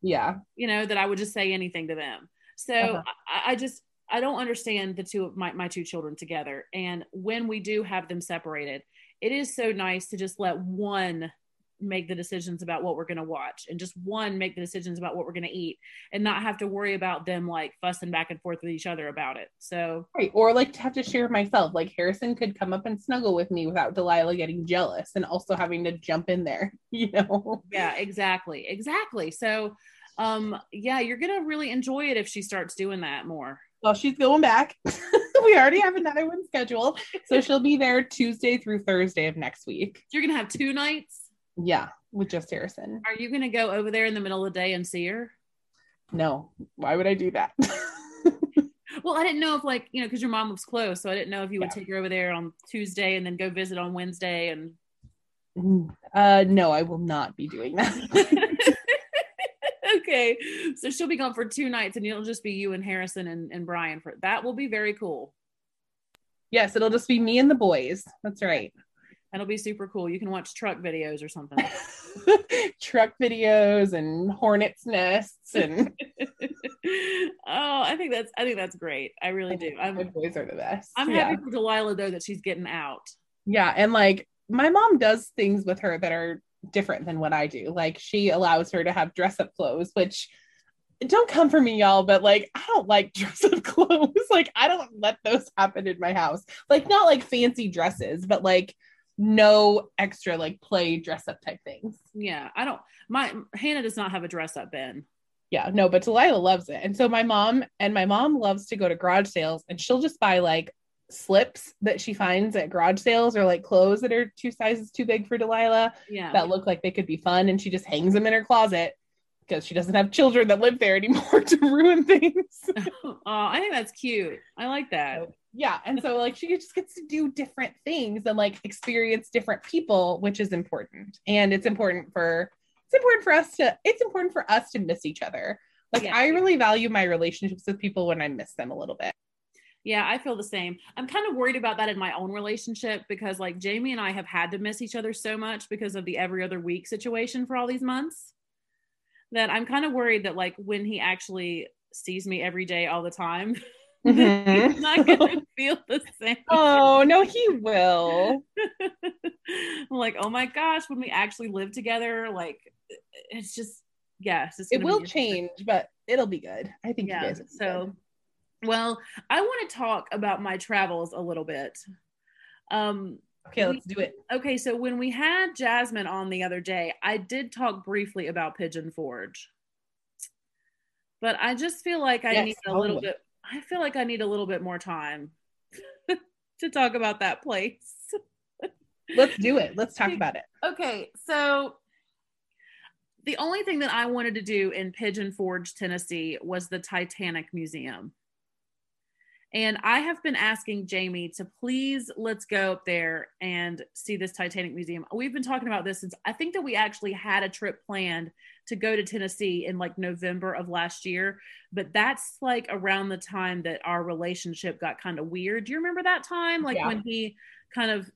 yeah you know that i would just say anything to them so Uh-huh. I, I just i don't understand the two of my, my two children together and when we do have them separated it is so nice to just let one make the decisions about what we're going to watch and just one make the decisions about what we're going to eat and not have to worry about them like fussing back and forth with each other about it so right or like to have to share myself like harrison could come up and snuggle with me without delilah getting jealous and also having to jump in there you know yeah exactly exactly so um yeah you're gonna really enjoy it if she starts doing that more Well, she's going back. we already have another one scheduled. So she'll be there Tuesday through Thursday of next week. you're gonna have two nights Yeah, with just Harrison. are you gonna go over there in the middle of the day and see her No, why would I do that? well i didn't know if like you know because your mom lives close so i didn't know if you would Yeah. take her over there on tuesday and then go visit on wednesday and uh, no, I will not be doing that. okay so she'll be gone for two nights and it'll just be you and harrison and, and brian for that will be very cool yes, it'll just be me and the boys. That's right. That'll be super cool you can watch truck videos or something Truck videos and hornets nests and oh i think that's i think that's great i really do my i'm boys are the best. i'm Yeah. happy for delilah though that she's getting out Yeah, and like my mom does things with her that are different than what I do. Like she allows her to have dress up clothes, which don't come for me, y'all, but like I don't like dress up clothes. like I don't let those happen in my house. Like not like fancy dresses, but like no extra like play dress up type things. yeah i don't my hannah does not have a dress up bin Yeah, no, but Delilah loves it. And so my mom and my mom loves to go to garage sales and she'll just buy like slips that she finds at garage sales or like clothes that are two sizes too big for Delilah yeah that look like they could be fun and she just hangs them in her closet because she doesn't have children that live there anymore to ruin things. oh i think that's cute i like that yeah, and so like she just gets to do different things and like experience different people, which is important. And it's important for it's important for us to it's important for us to miss each other. Like Yeah. I really value my relationships with people when I miss them a little bit. Yeah, I feel the same. I'm kind of worried about that in my own relationship because like Jamie and I have had to miss each other so much because of the every other week situation for all these months that I'm kind of worried that like when he actually sees me every day all the time, Mhm. he's not going to feel the same. oh no, he will. I'm like, oh my gosh, when we actually live together, like it's just yes, it's It will change, but it'll be good. I think Yeah. So, good. well, I want to talk about my travels a little bit. Um, okay, let's do it. okay, so when we had Jasmine on the other day, I did talk briefly about Pigeon Forge, but I just feel like I Yes, need a little bit. I feel like I need a little bit more time to talk about that place. Let's do it. Let's talk about it. Okay, so the only thing that I wanted to do in Pigeon Forge, Tennessee was the Titanic Museum. And I have been asking Jamie to please let's go up there and see this Titanic Museum. We've been talking about this since I think that we actually had a trip planned to go to Tennessee in like November of last year, but that's like around the time that our relationship got kind of weird. Do you remember that time? Like Yeah. when he kind of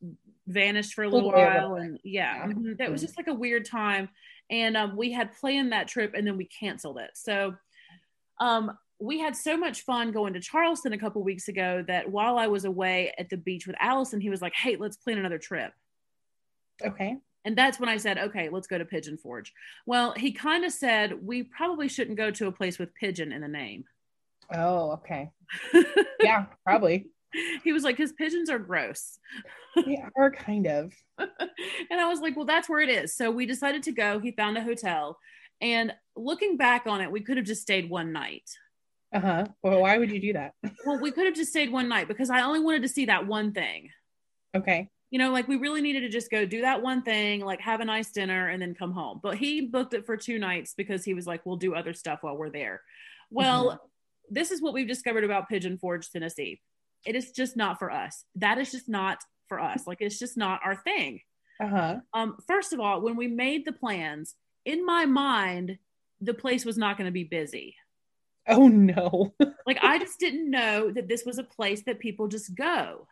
vanished for a little a while and yeah, Yeah. mhm, that was just like a weird time and um, we had planned that trip and then we canceled it so um, we had so much fun going to charleston a couple weeks ago that while i was away at the beach with allison he was like hey let's plan another trip Okay. and that's when i said okay let's go to pigeon forge well he kind of said we probably shouldn't go to a place with pigeon in the name Oh, okay. Yeah, probably. he was like because pigeons are gross they are kind of. and I was like, well, that's where it is. So we decided to go. He found a hotel. And looking back on it, we could have just stayed one night. Uh-huh. Well, why would you do that? Well, we could have just stayed one night because I only wanted to see that one thing. Okay. You know, like we really needed to just go do that one thing, like have a nice dinner and then come home. But he booked it for two nights because he was like, we'll do other stuff while we're there. Well, this is what we've discovered about Pigeon Forge, Tennessee. It is just not for us. That is just not for us. Like it's just not our thing. Uh-huh. Um, first of all, when we made the plans, in my mind, the place was not going to be busy. Oh no. Like I just didn't know that this was a place that people just go.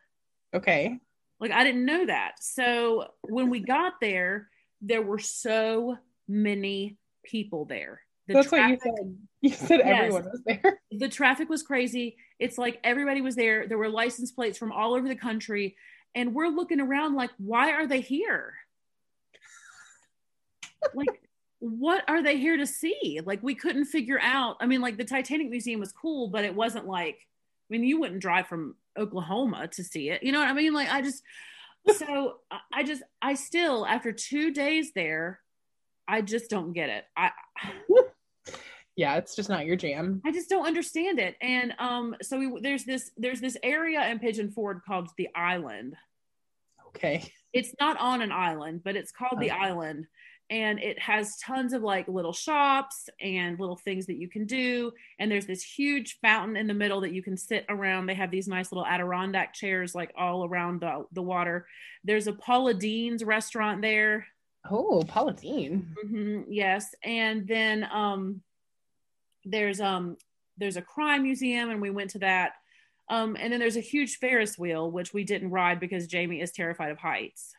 okay. Like I didn't know that. So when we got there, there were so many people there. The That's traffic, what you said. You said Yes. everyone was there. the traffic was crazy. It's like everybody was there. There were license plates from all over the country. And we're looking around like, why are they here? like, what are they here to see? Like, we couldn't figure out. I mean, like, the Titanic Museum was cool, but it wasn't like, I mean, you wouldn't drive from Oklahoma to see it. You know what I mean? Like, I just, so I- just, I still, after two days there, I just don't get it. I, Yeah, it's just not your jam. I just don't understand it. And um, so we, there's this there's this area in Pigeon Forge called the Island. Okay. It's not on an island, but it's called the Island, and it has tons of like little shops and little things that you can do. And there's this huge fountain in the middle that you can sit around. They have these nice little Adirondack chairs like all around the the water. There's a Paula Deen's restaurant there. Oh, Paula Deen. Mhm, yes, and then um, there's um there's a crime museum, and we went to that. Um, and then there's a huge Ferris wheel, which we didn't ride because Jamie is terrified of heights.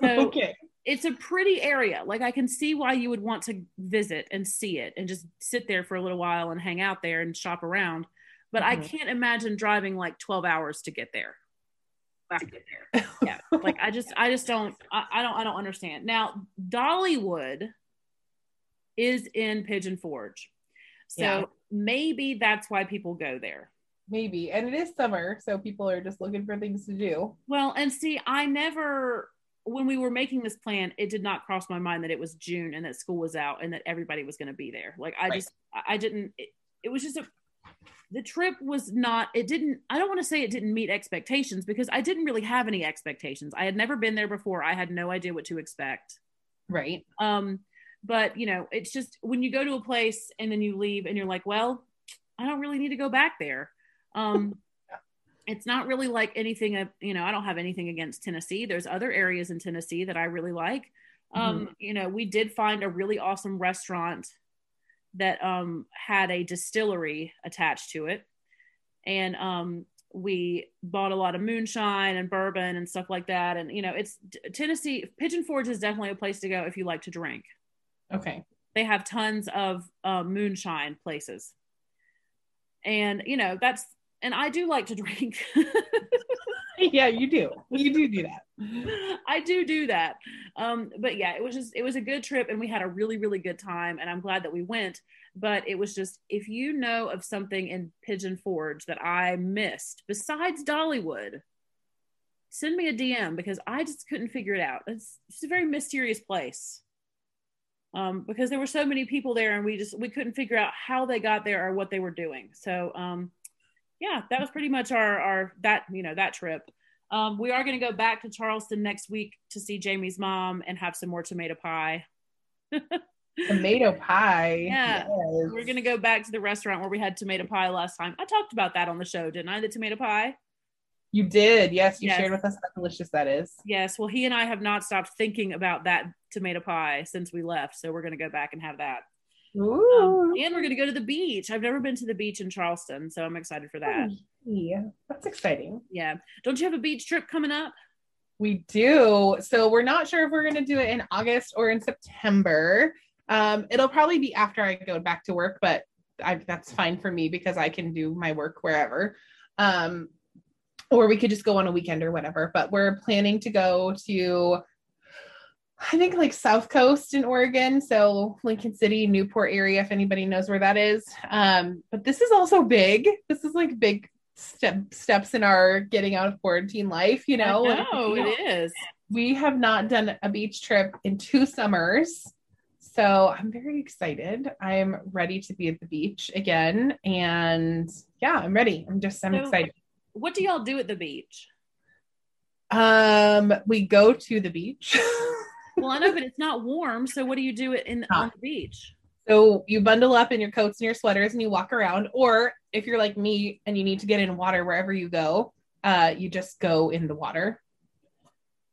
So okay. It's a pretty area. Like I can see why you would want to visit and see it and just sit there for a little while and hang out there and shop around. But I Mhm. can't imagine driving like 12 hours to get there. To get there. Yeah. like I just I just don't I, I don't I don't understand. Now Dollywood is in Pigeon Forge. So Yeah. maybe that's why people go there. Maybe. And it is summer, so people are just looking for things to do. Well, and see, I never, when we were making this plan, it did not cross my mind that it was June and that school was out and that everybody was going to be there. Like, I Right. just, I didn't, it, it was just a, the trip was not, it didn't, I don't want to say it didn't meet expectations because I didn't really have any expectations. I had never been there before. I had no idea what to expect. Right. Um, but you know, it's just when you go to a place and then you leave and you're like, well, I don't really need to go back there. Um, it's not really like anything, you know, I don't have anything against Tennessee. There's other areas in Tennessee that I really like. Um, you know, we did find a really awesome restaurant that um had a distillery attached to it. And um we bought a lot of moonshine and bourbon and stuff like that. And you know, it's Tennessee Pigeon Forge is definitely a place to go if you like to drink. Okay. They have tons of uh, moonshine places, and you know that's and I do like to drink. yeah, you do. You do do that. I do do that. Um, but yeah, it was just it was a good trip, and we had a really really good time, and I'm glad that we went. But it was just if you know of something in Pigeon Forge that I missed besides Dollywood, send me a DM because I just couldn't figure it out. It's just a very mysterious place. Um, because there were so many people there and we just we couldn't figure out how they got there or what they were doing. So um, yeah, that was pretty much our our that you know that trip. Um, we are going to go back to Charleston next week to see Jamie's mom and have some more tomato pie. tomato pie. Yeah, yes. we're going to go back to the restaurant where we had tomato pie last time. I talked about that on the show, didn't I? The tomato pie. You did. Yes, you yes. shared with us how delicious that is. Yes. Well, he and I have not stopped thinking about that tomato pie since we left, so we're going to go back and have that. Um, and we're going to go to the beach. I've never been to the beach in Charleston, so I'm excited for that. Yeah, that's exciting. Yeah. Don't you have a beach trip coming up? We do. So we're not sure if we're going to do it in August or in September. Um, it'll probably be after I go back to work, but I, that's fine for me because I can do my work wherever. Um, or we could just go on a weekend or whatever. But we're planning to go to I think like South Coast in Oregon, so Lincoln City, Newport area, if anybody knows where that is. Um, but this is also big. This is like big step steps in our getting out of quarantine life, you know. I know, it is. We have not done a beach trip in two summers. So I'm very excited. I'm ready to be at the beach again. And yeah, I'm ready. I'm just I'm so, excited. What do y'all do at the beach? Um, we go to the beach. well, I know, but it's not warm. So what do you do it in on the beach? So you bundle up in your coats and your sweaters and you walk around. Or if you're like me and you need to get in water wherever you go, uh, you just go in the water.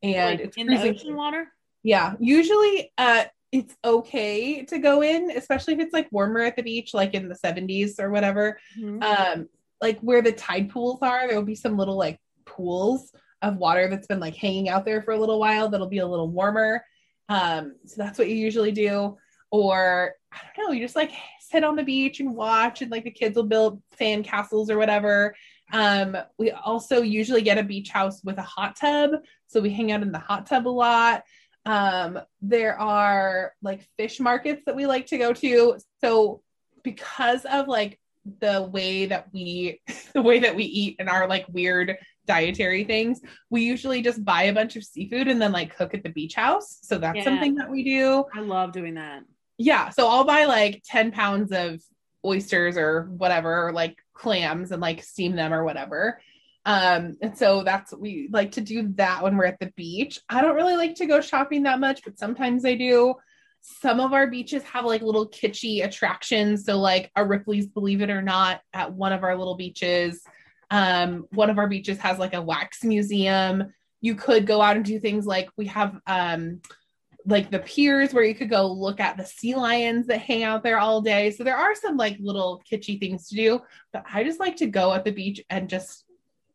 And like in cruising. the ocean water? Yeah. Usually uh it's okay to go in, especially if it's like warmer at the beach, like in the 70s or whatever. Mm-hmm. Um, like where the tide pools are, there will be some little like pools of water that's been like hanging out there for a little while that'll be a little warmer. Um, so that's what you usually do. Or I don't know, you just like sit on the beach and watch, and like the kids will build sand castles or whatever. Um, we also usually get a beach house with a hot tub. So we hang out in the hot tub a lot. Um, there are like fish markets that we like to go to. So because of like the way that we the way that we eat and our like weird dietary things, we usually just buy a bunch of seafood and then like cook at the beach house. So that's yeah. something that we do. I love doing that. Yeah. So I'll buy like 10 pounds of oysters or whatever, or like clams and like steam them or whatever. Um, and so that's we like to do that when we're at the beach. I don't really like to go shopping that much, but sometimes I do. Some of our beaches have like little kitschy attractions. So like a Ripley's Believe It or Not at one of our little beaches. Um, one of our beaches has like a wax museum. You could go out and do things like we have um, like the piers where you could go look at the sea lions that hang out there all day. So there are some like little kitschy things to do, but I just like to go at the beach and just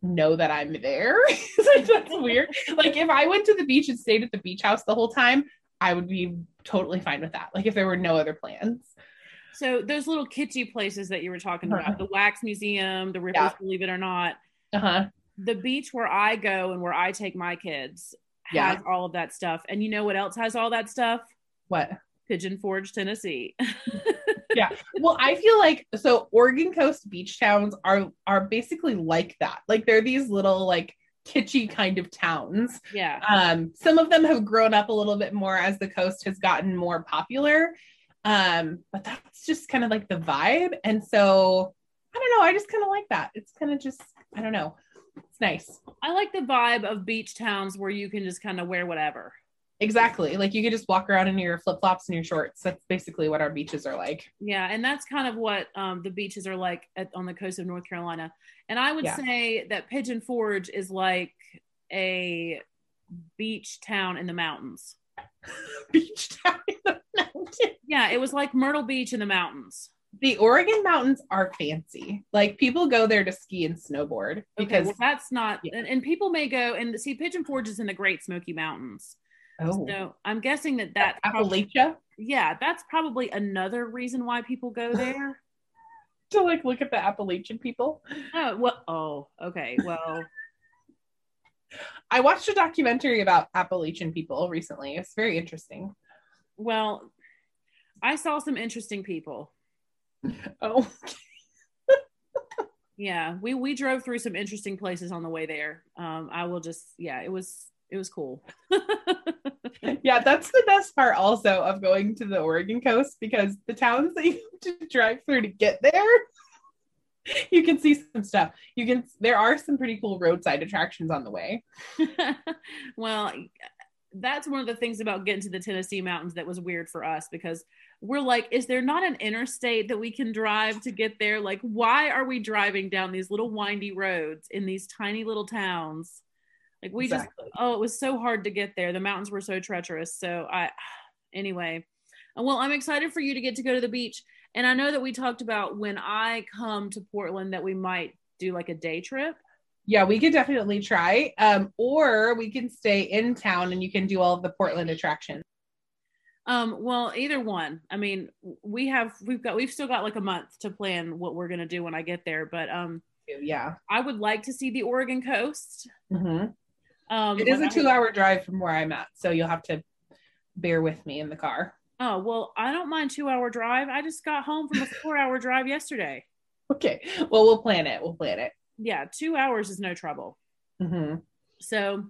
know that I'm there. that's weird. like if I went to the beach and stayed at the beach house the whole time, I would be totally fine with that. Like if there were no other plans. So those little kitschy places that you were talking uh-huh. about, the wax museum, the Ripley's, yeah. believe it or not. Uh-huh. The beach where I go and where I take my kids has all of that stuff. And you know what else has all that stuff? What? Pigeon Forge, Tennessee. yeah. Well, I feel like so Oregon Coast beach towns are are basically like that. Like they're these little like kitschy kind of towns. Yeah. Um, some of them have grown up a little bit more as the coast has gotten more popular. Um, but that's just kind of like the vibe. And so I don't know, I just kind of like that. It's kind of just, I don't know. It's nice. I like the vibe of beach towns where you can just kind of wear whatever. Exactly. Like you could just walk around in your flip flops and your shorts. That's basically what our beaches are like. Yeah, and that's kind of what um, the beaches are like at, on the coast of North Carolina. And I would yeah. say that Pigeon Forge is like a beach town in the mountains. beach town in the mountains. Yeah, it was like Myrtle Beach in the mountains. The Oregon mountains are fancy. Like people go there to ski and snowboard Okay, because well, that's not, Yeah. and, and people may go and see Pigeon Forge is in the Great Smoky Mountains. oh, So I'm guessing that that Appalachia yeah, that's probably another reason why people go there. to like look at the Appalachian people. oh, well, oh, okay. Well, I watched a documentary about Appalachian people recently. It's very interesting. Well, I saw some interesting people. Oh, Yeah, we we drove through some interesting places on the way there. Um, I will just, yeah, it was it was cool. yeah, that's the best part also of going to the Oregon coast because the towns that you have to drive through to get there, you can see some stuff. You can there are some pretty cool roadside attractions on the way. well, that's one of the things about getting to the Tennessee mountains that was weird for us because we're like, is there not an interstate that we can drive to get there? Like, why are we driving down these little windy roads in these tiny little towns? Like, we just, oh, it was so hard to get there. The mountains were so treacherous. So, I, anyway, Uh, well, I'm excited for you to get to go to the beach. And I know that we talked about when I come to Portland that we might do like a day trip. Yeah, we could definitely try. Um, or we can stay in town and you can do all of the Portland attractions. Um, well, either one. I mean, we have we've got we've still got like a month to plan what we're gonna do when I get there. But um, Yeah. I would like to see the Oregon coast. Mhm. Um, It is a two hour drive from where I'm at. So you'll have to bear with me in the car. Oh well, I don't mind two hour drive. I just got home from a four hour drive yesterday. Okay. Well, we'll plan it. We'll plan it. Yeah, two hours is no trouble. hmm So,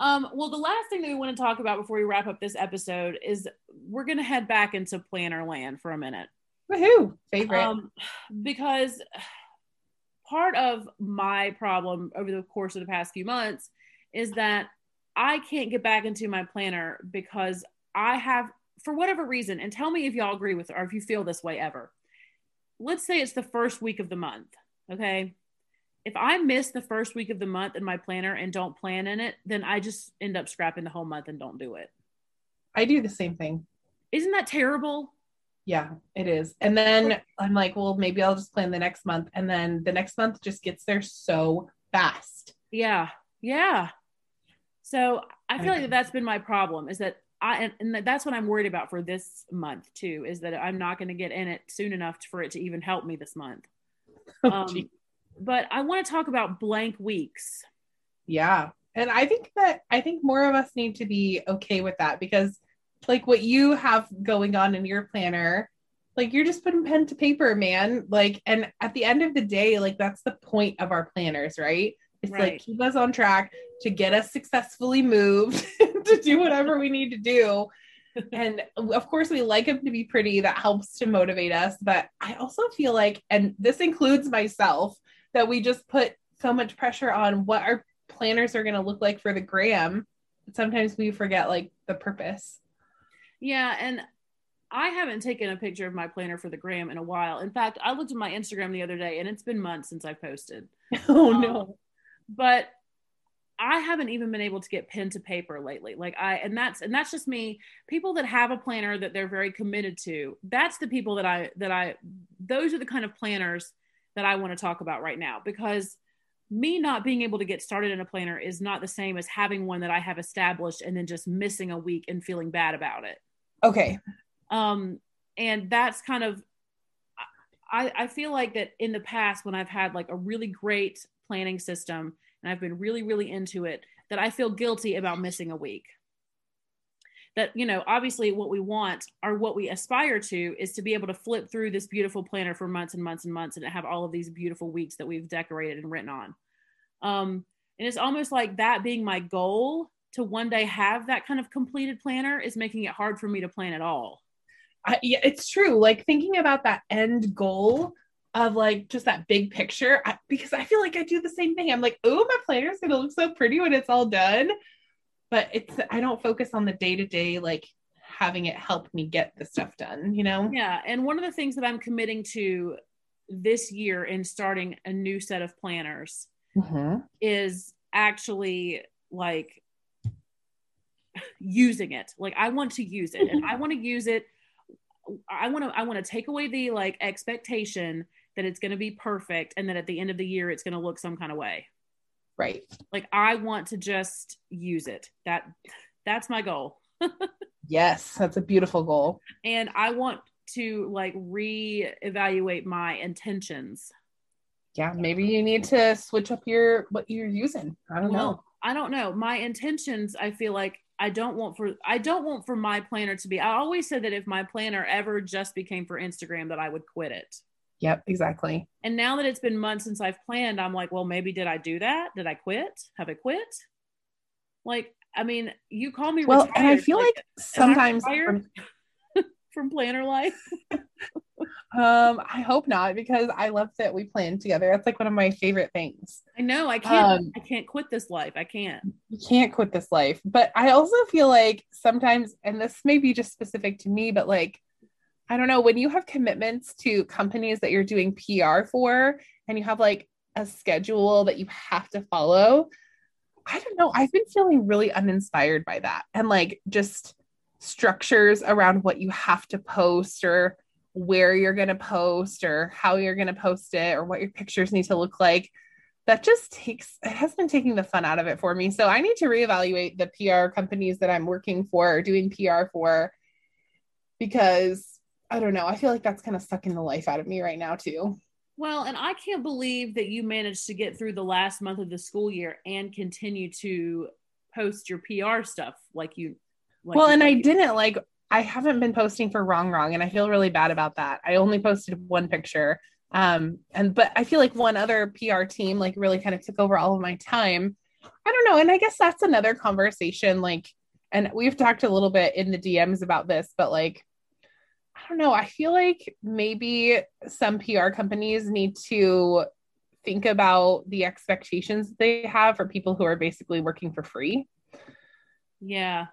um, well, the last thing that we want to talk about before we wrap up this episode is we're gonna head back into planner land for a minute. Woohoo. Favorite. um, because part of my problem over the course of the past few months is that I can't get back into my planner because I have, for whatever reason, and tell me if y'all agree with or if you feel this way ever. Let's say it's the first week of the month, okay? If I miss the first week of the month in my planner and don't plan in it, then I just end up scrapping the whole month and don't do it. I do the same thing. Isn't that terrible? Yeah, it is. And then I'm like, well, maybe I'll just plan the next month. And then the next month just gets there so fast. Yeah, yeah. So I feel like that's been my problem is that I and, that's what I'm worried about for this month too is that I'm not going to get in it soon enough for it to even help me this month. Oh, Um. But I want to talk about blank weeks. yeah. And I think that I think more of us need to be okay with that because like what you have going on in your planner, like you're just putting pen to paper, man. Like, and at the end of the day, like that's the point of our planners, right? It's Right. like keep us on track to get us successfully moved to do whatever we need to do. and of course we like them to be pretty that helps to motivate us but i also feel like and this includes myself that we just put so much pressure on what our planners are going to look like for the gram sometimes we forget like the purpose Yeah, and I haven't taken a picture of my planner for the gram in a while. In fact, I looked at my Instagram the other day and it's been months since I posted. oh Um, no but I haven't even been able to get pen to paper lately. Like I and that's and that's just me. People that have a planner that they're very committed to, that's the people that I that I those are the kind of planners that I want to talk about right now because me not being able to get started in a planner is not the same as having one that I have established and then just missing a week and feeling bad about it. okay Um and that's kind of I, I feel like that in the past when I've had like a really great planning system and I've been really, really into it, that I feel guilty about missing a week. That, you know, obviously what we want or what we aspire to is to be able to flip through this beautiful planner for months and months and months and have all of these beautiful weeks that we've decorated and written on. Um, and it's almost like that being my goal to one day have that kind of completed planner is making it hard for me to plan at all. I, yeah it's true like thinking about that end goal of like just that big picture I, because i feel like i do the same thing i'm like oh my planner's gonna look so pretty when it's all done but it's i don't focus on the day to day like having it help me get the stuff done you know Yeah. And one of the things that I'm committing to this year in starting a new set of planners Mhm. is actually like using it. Like I want to use it and I want to use it. I want to I want to take away the like expectation that it's going to be perfect and that at the end of the year it's going to look some kind of way. Right. Like I want to just use it. That that's my goal. yes, that's a beautiful goal. And I want to like re-evaluate my intentions. Yeah, maybe you need to switch up your what you're using. I don't well, know. I don't know. My intentions, I feel like I don't want for I don't want for my planner to be. I always said that if my planner ever just became for Instagram, that I would quit it. Yep, exactly. And now that it's been months since I've planned, I'm like, well, maybe did I do that? Did I quit? Have I quit? Like, I mean, you call me well, retired. and I feel like, like sometimes from, from planner life. um, I hope not because I love that we plan together. That's like one of my favorite things. I know I can't. Um, I can't quit this life. I can't. You can't quit this life. But I also feel like sometimes, and this may be just specific to me, but like I don't know, when you have commitments to companies that you're doing PR for and you have like a schedule that you have to follow, I don't know. I've been feeling really uninspired by that and like just structures around what you have to post or where you're going to post or how you're going to post it or what your pictures need to look like. That just takes, it has been taking the fun out of it for me. So I need to reevaluate the PR companies that I'm working for or doing PR for because I don't know. I feel like that's kind of sucking the life out of me right now too. Well, and I can't believe that you managed to get through the last month of the school year and continue to post your PR stuff like you. Like well, you and I didn't like. I haven't been posting for wrong wrong, and I feel really bad about that. I only posted one picture, um, and but I feel like one other PR team like really kind of took over all of my time. I don't know, and I guess that's another conversation. Like, and we've talked a little bit in the DMs about this, but like don't know. I feel like maybe some PR companies need to think about the expectations they have for people who are basically working for free. Yeah.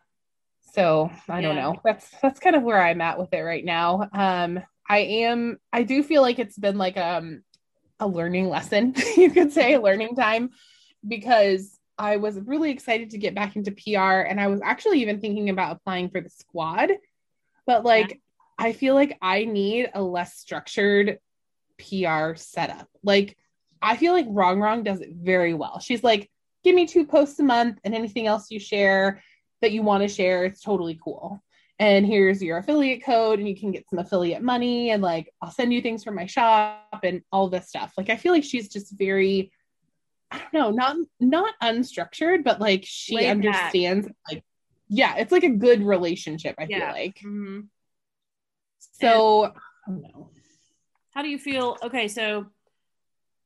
So I don't know. That's that's kind of where I'm at with it right now. Um I am I do feel like it's been like um a learning lesson, you could say, learning time because I was really excited to get back into PR and I was actually even thinking about applying for the squad. But like I feel like I need a less structured PR setup. Like, I feel like Wrong Wrong does it very well. She's like, give me two posts a month and anything else you share that you want to share, it's totally cool. And here's your affiliate code, and you can get some affiliate money, and like, I'll send you things from my shop and all this stuff. Like, I feel like she's just very, I don't know, not not unstructured, but like she Laid understands, back. like, yeah, it's like a good relationship. I yeah. feel like. Mm-hmm. So, how do you feel? Okay, so,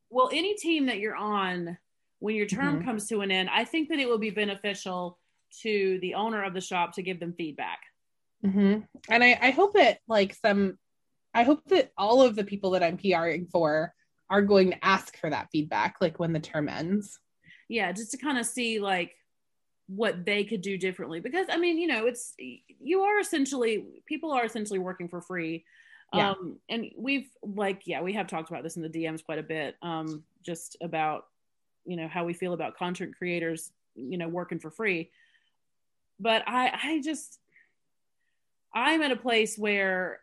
well, any team that you're on, when your term mm-hmm. comes to an end, I think that it will be beneficial to the owner of the shop to give them feedback. Mm-hmm. And I, I hope that, like, some, I hope that all of the people that I'm PRing for are going to ask for that feedback, like, when the term ends. Yeah, just to kind of see, like, what they could do differently. Because i mean you know it's you are essentially people are essentially working for free. Yeah. um and we've like yeah we have talked about this in the dms quite a bit um just about you know how we feel about content creators you know working for free. But i i just i'm at a place where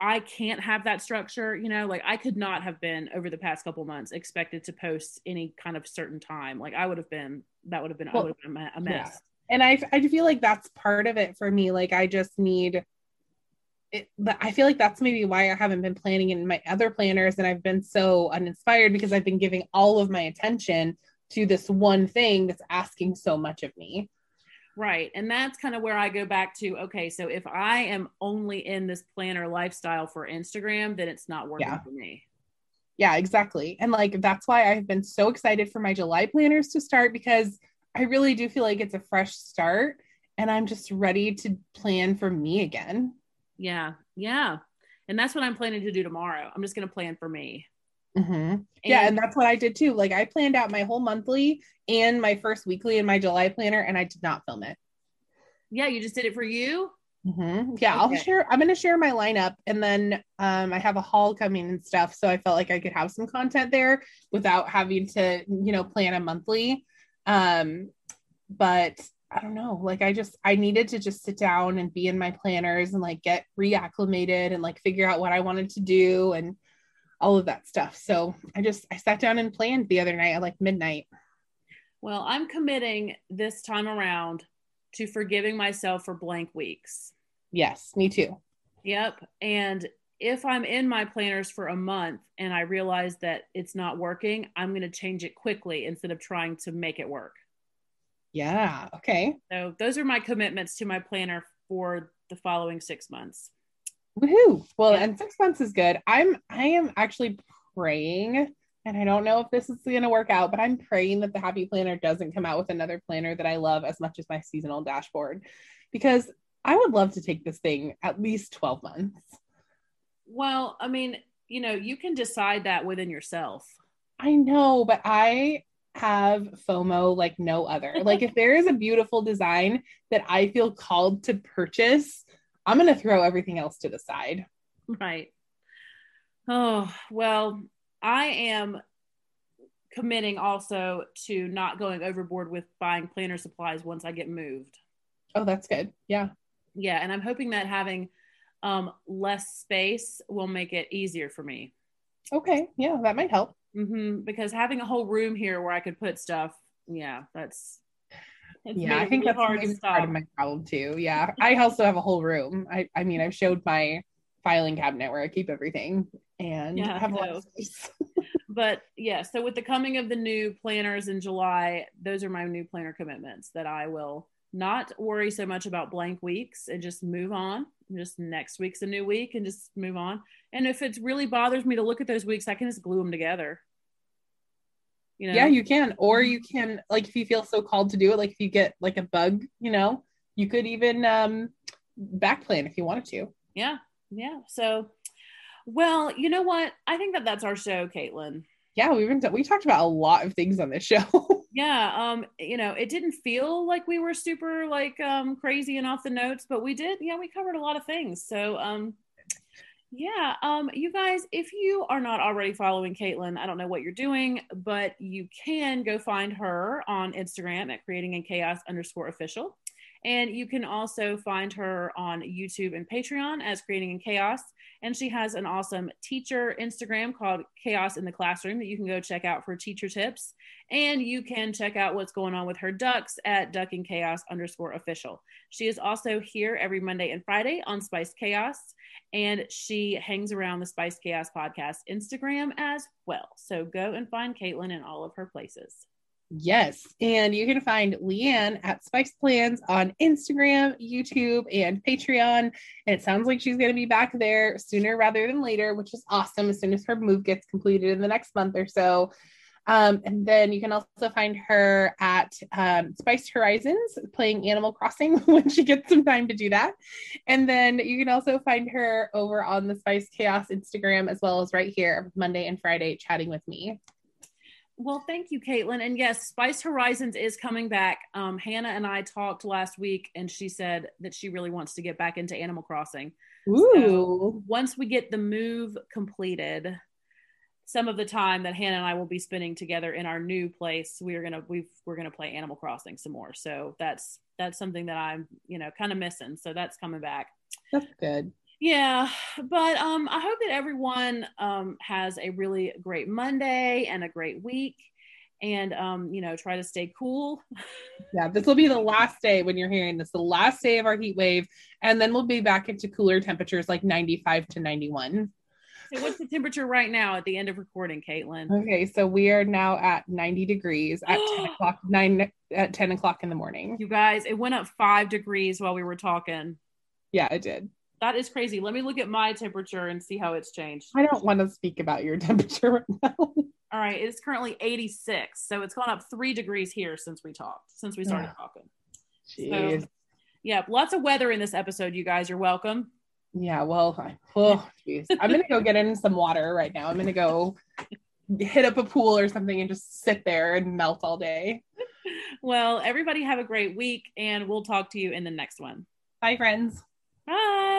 I can't have that structure, you know, like I could not have been over the past couple months expected to post any kind of certain time. Like I would have been, that would have been, well, I would have been a mess. Yeah. And I, I feel like that's part of it for me. Like I just need it, but I feel like that's maybe why I haven't been planning in my other planners and I've been so uninspired because I've been giving all of my attention to this one thing that's asking so much of me. Right. And that's kind of where I go back to okay, so if I am only in this planner lifestyle for Instagram, then it's not working yeah. for me. Yeah, exactly. And like that's why I've been so excited for my July planners to start because I really do feel like it's a fresh start and I'm just ready to plan for me again. Yeah. Yeah. And that's what I'm planning to do tomorrow. I'm just going to plan for me. Mm-hmm. And, yeah, and that's what I did too. Like I planned out my whole monthly and my first weekly in my July planner, and I did not film it. Yeah, you just did it for you. Mm-hmm. Yeah, okay. I'll share. I'm going to share my lineup, and then um, I have a haul coming and stuff. So I felt like I could have some content there without having to, you know, plan a monthly. Um, but I don't know. Like I just I needed to just sit down and be in my planners and like get reacclimated and like figure out what I wanted to do and all of that stuff. So I just I sat down and planned the other night at like midnight. Well, I'm committing this time around to forgiving myself for blank weeks. Yes, me too. Yep. And if I'm in my planners for a month and I realize that it's not working, I'm going to change it quickly instead of trying to make it work. Yeah. Okay. So those are my commitments to my planner for the following six months. Woohoo. Well, Yeah. and six months is good. I'm I am actually praying, and I don't know if this is gonna work out, but I'm praying that the happy planner doesn't come out with another planner that I love as much as my seasonal dashboard. Because I would love to take this thing at least 12 months. Well, I mean, you know, you can decide that within yourself. I know, but I have FOMO like no other. Like if there is a beautiful design that I feel called to purchase, I'm gonna throw everything else to the side. Right. Oh, well, I am committing also to not going overboard with buying planner supplies once I get moved. Oh, that's good. Yeah. Yeah, and I'm hoping that having um, less space will make it easier for me. Okay. Yeah, that might help. hmm Because having a whole room here where I could put stuff, yeah, that's it's yeah, I think really that's hard to maybe part of my problem too. Yeah, I also have a whole room. I, I mean, I've showed my filing cabinet where I keep everything, and Yeah, have a lot of space. But yeah, so with the coming of the new planners in July, those are my new planner commitments that I will not worry so much about blank weeks and just move on. Just next week's a new week and just move on. And if it really bothers me to look at those weeks, I can just glue them together. You know? Yeah, you can, or you can like if you feel so called to do it, like if you get like a bug, you know, you could even um back plan if you wanted to. yeah, yeah. So, well, you know what? I think that that's our show, Caitlin. Yeah, we've been we talked about a lot of things on this show. yeah um you know it didn't feel like we were super like um crazy and off the notes but we did yeah we covered a lot of things so um yeah um you guys if you are not already following caitlin i don't know what you're doing but you can go find her on instagram at creating in chaos underscore official. And you can also find her on youtube and patreon as creating in chaos and she has an awesome teacher instagram called chaos in the classroom that you can go check out for teacher tips and you can check out what's going on with her ducks at ducking chaos underscore official. She is also here every Monday and Friday on Spice Chaos, and she hangs around the Spice Chaos podcast Instagram as well. So go and find Caitlin in all of her places. Yes. And you can find Leanne at Spice Plans on Instagram, YouTube, and Patreon. And it sounds like she's going to be back there sooner rather than later, which is awesome as soon as her move gets completed in the next month or so. Um, and then you can also find her at um, Spiced Horizons playing Animal Crossing when she gets some time to do that. And then you can also find her over on the Spice Chaos Instagram as well as right here Monday and Friday chatting with me. Well, thank you, Caitlin. And yes, Spice Horizons is coming back. Um, Hannah and I talked last week, and she said that she really wants to get back into Animal Crossing. Ooh. once we get the move completed some of the time that hannah and i will be spending together in our new place we're gonna we've we're gonna play animal crossing some more so that's that's something that i'm you know kind of missing so that's coming back That's good. Yeah but um i hope that everyone um has a really great monday and a great week and um you know try to stay cool Yeah, this will be the last day when you're hearing this, the last day of our heat wave. And then we'll be back into cooler temperatures like 95 to 91. so what's the temperature right now at the end of recording caitlin Okay, so we are now at 90 degrees at 10 o'clock, 9 at 10 o'clock in the morning. you guys it went up five degrees while we were talking Yeah, it did. That is crazy. Let me look at my temperature and see how it's changed. I don't want to speak about your temperature right now. All right, it's currently 86. So it's gone up three degrees here since we talked, since we started Ugh. talking. Jeez. Yeah, lots of weather in this episode, you guys. You're welcome. Yeah, well, I, oh, jeez. I'm going to go get in some water right now. I'm going to go hit up a pool or something and just sit there and melt all day. Well, everybody have a great week, and we'll talk to you in the next one. Bye, friends. Bye.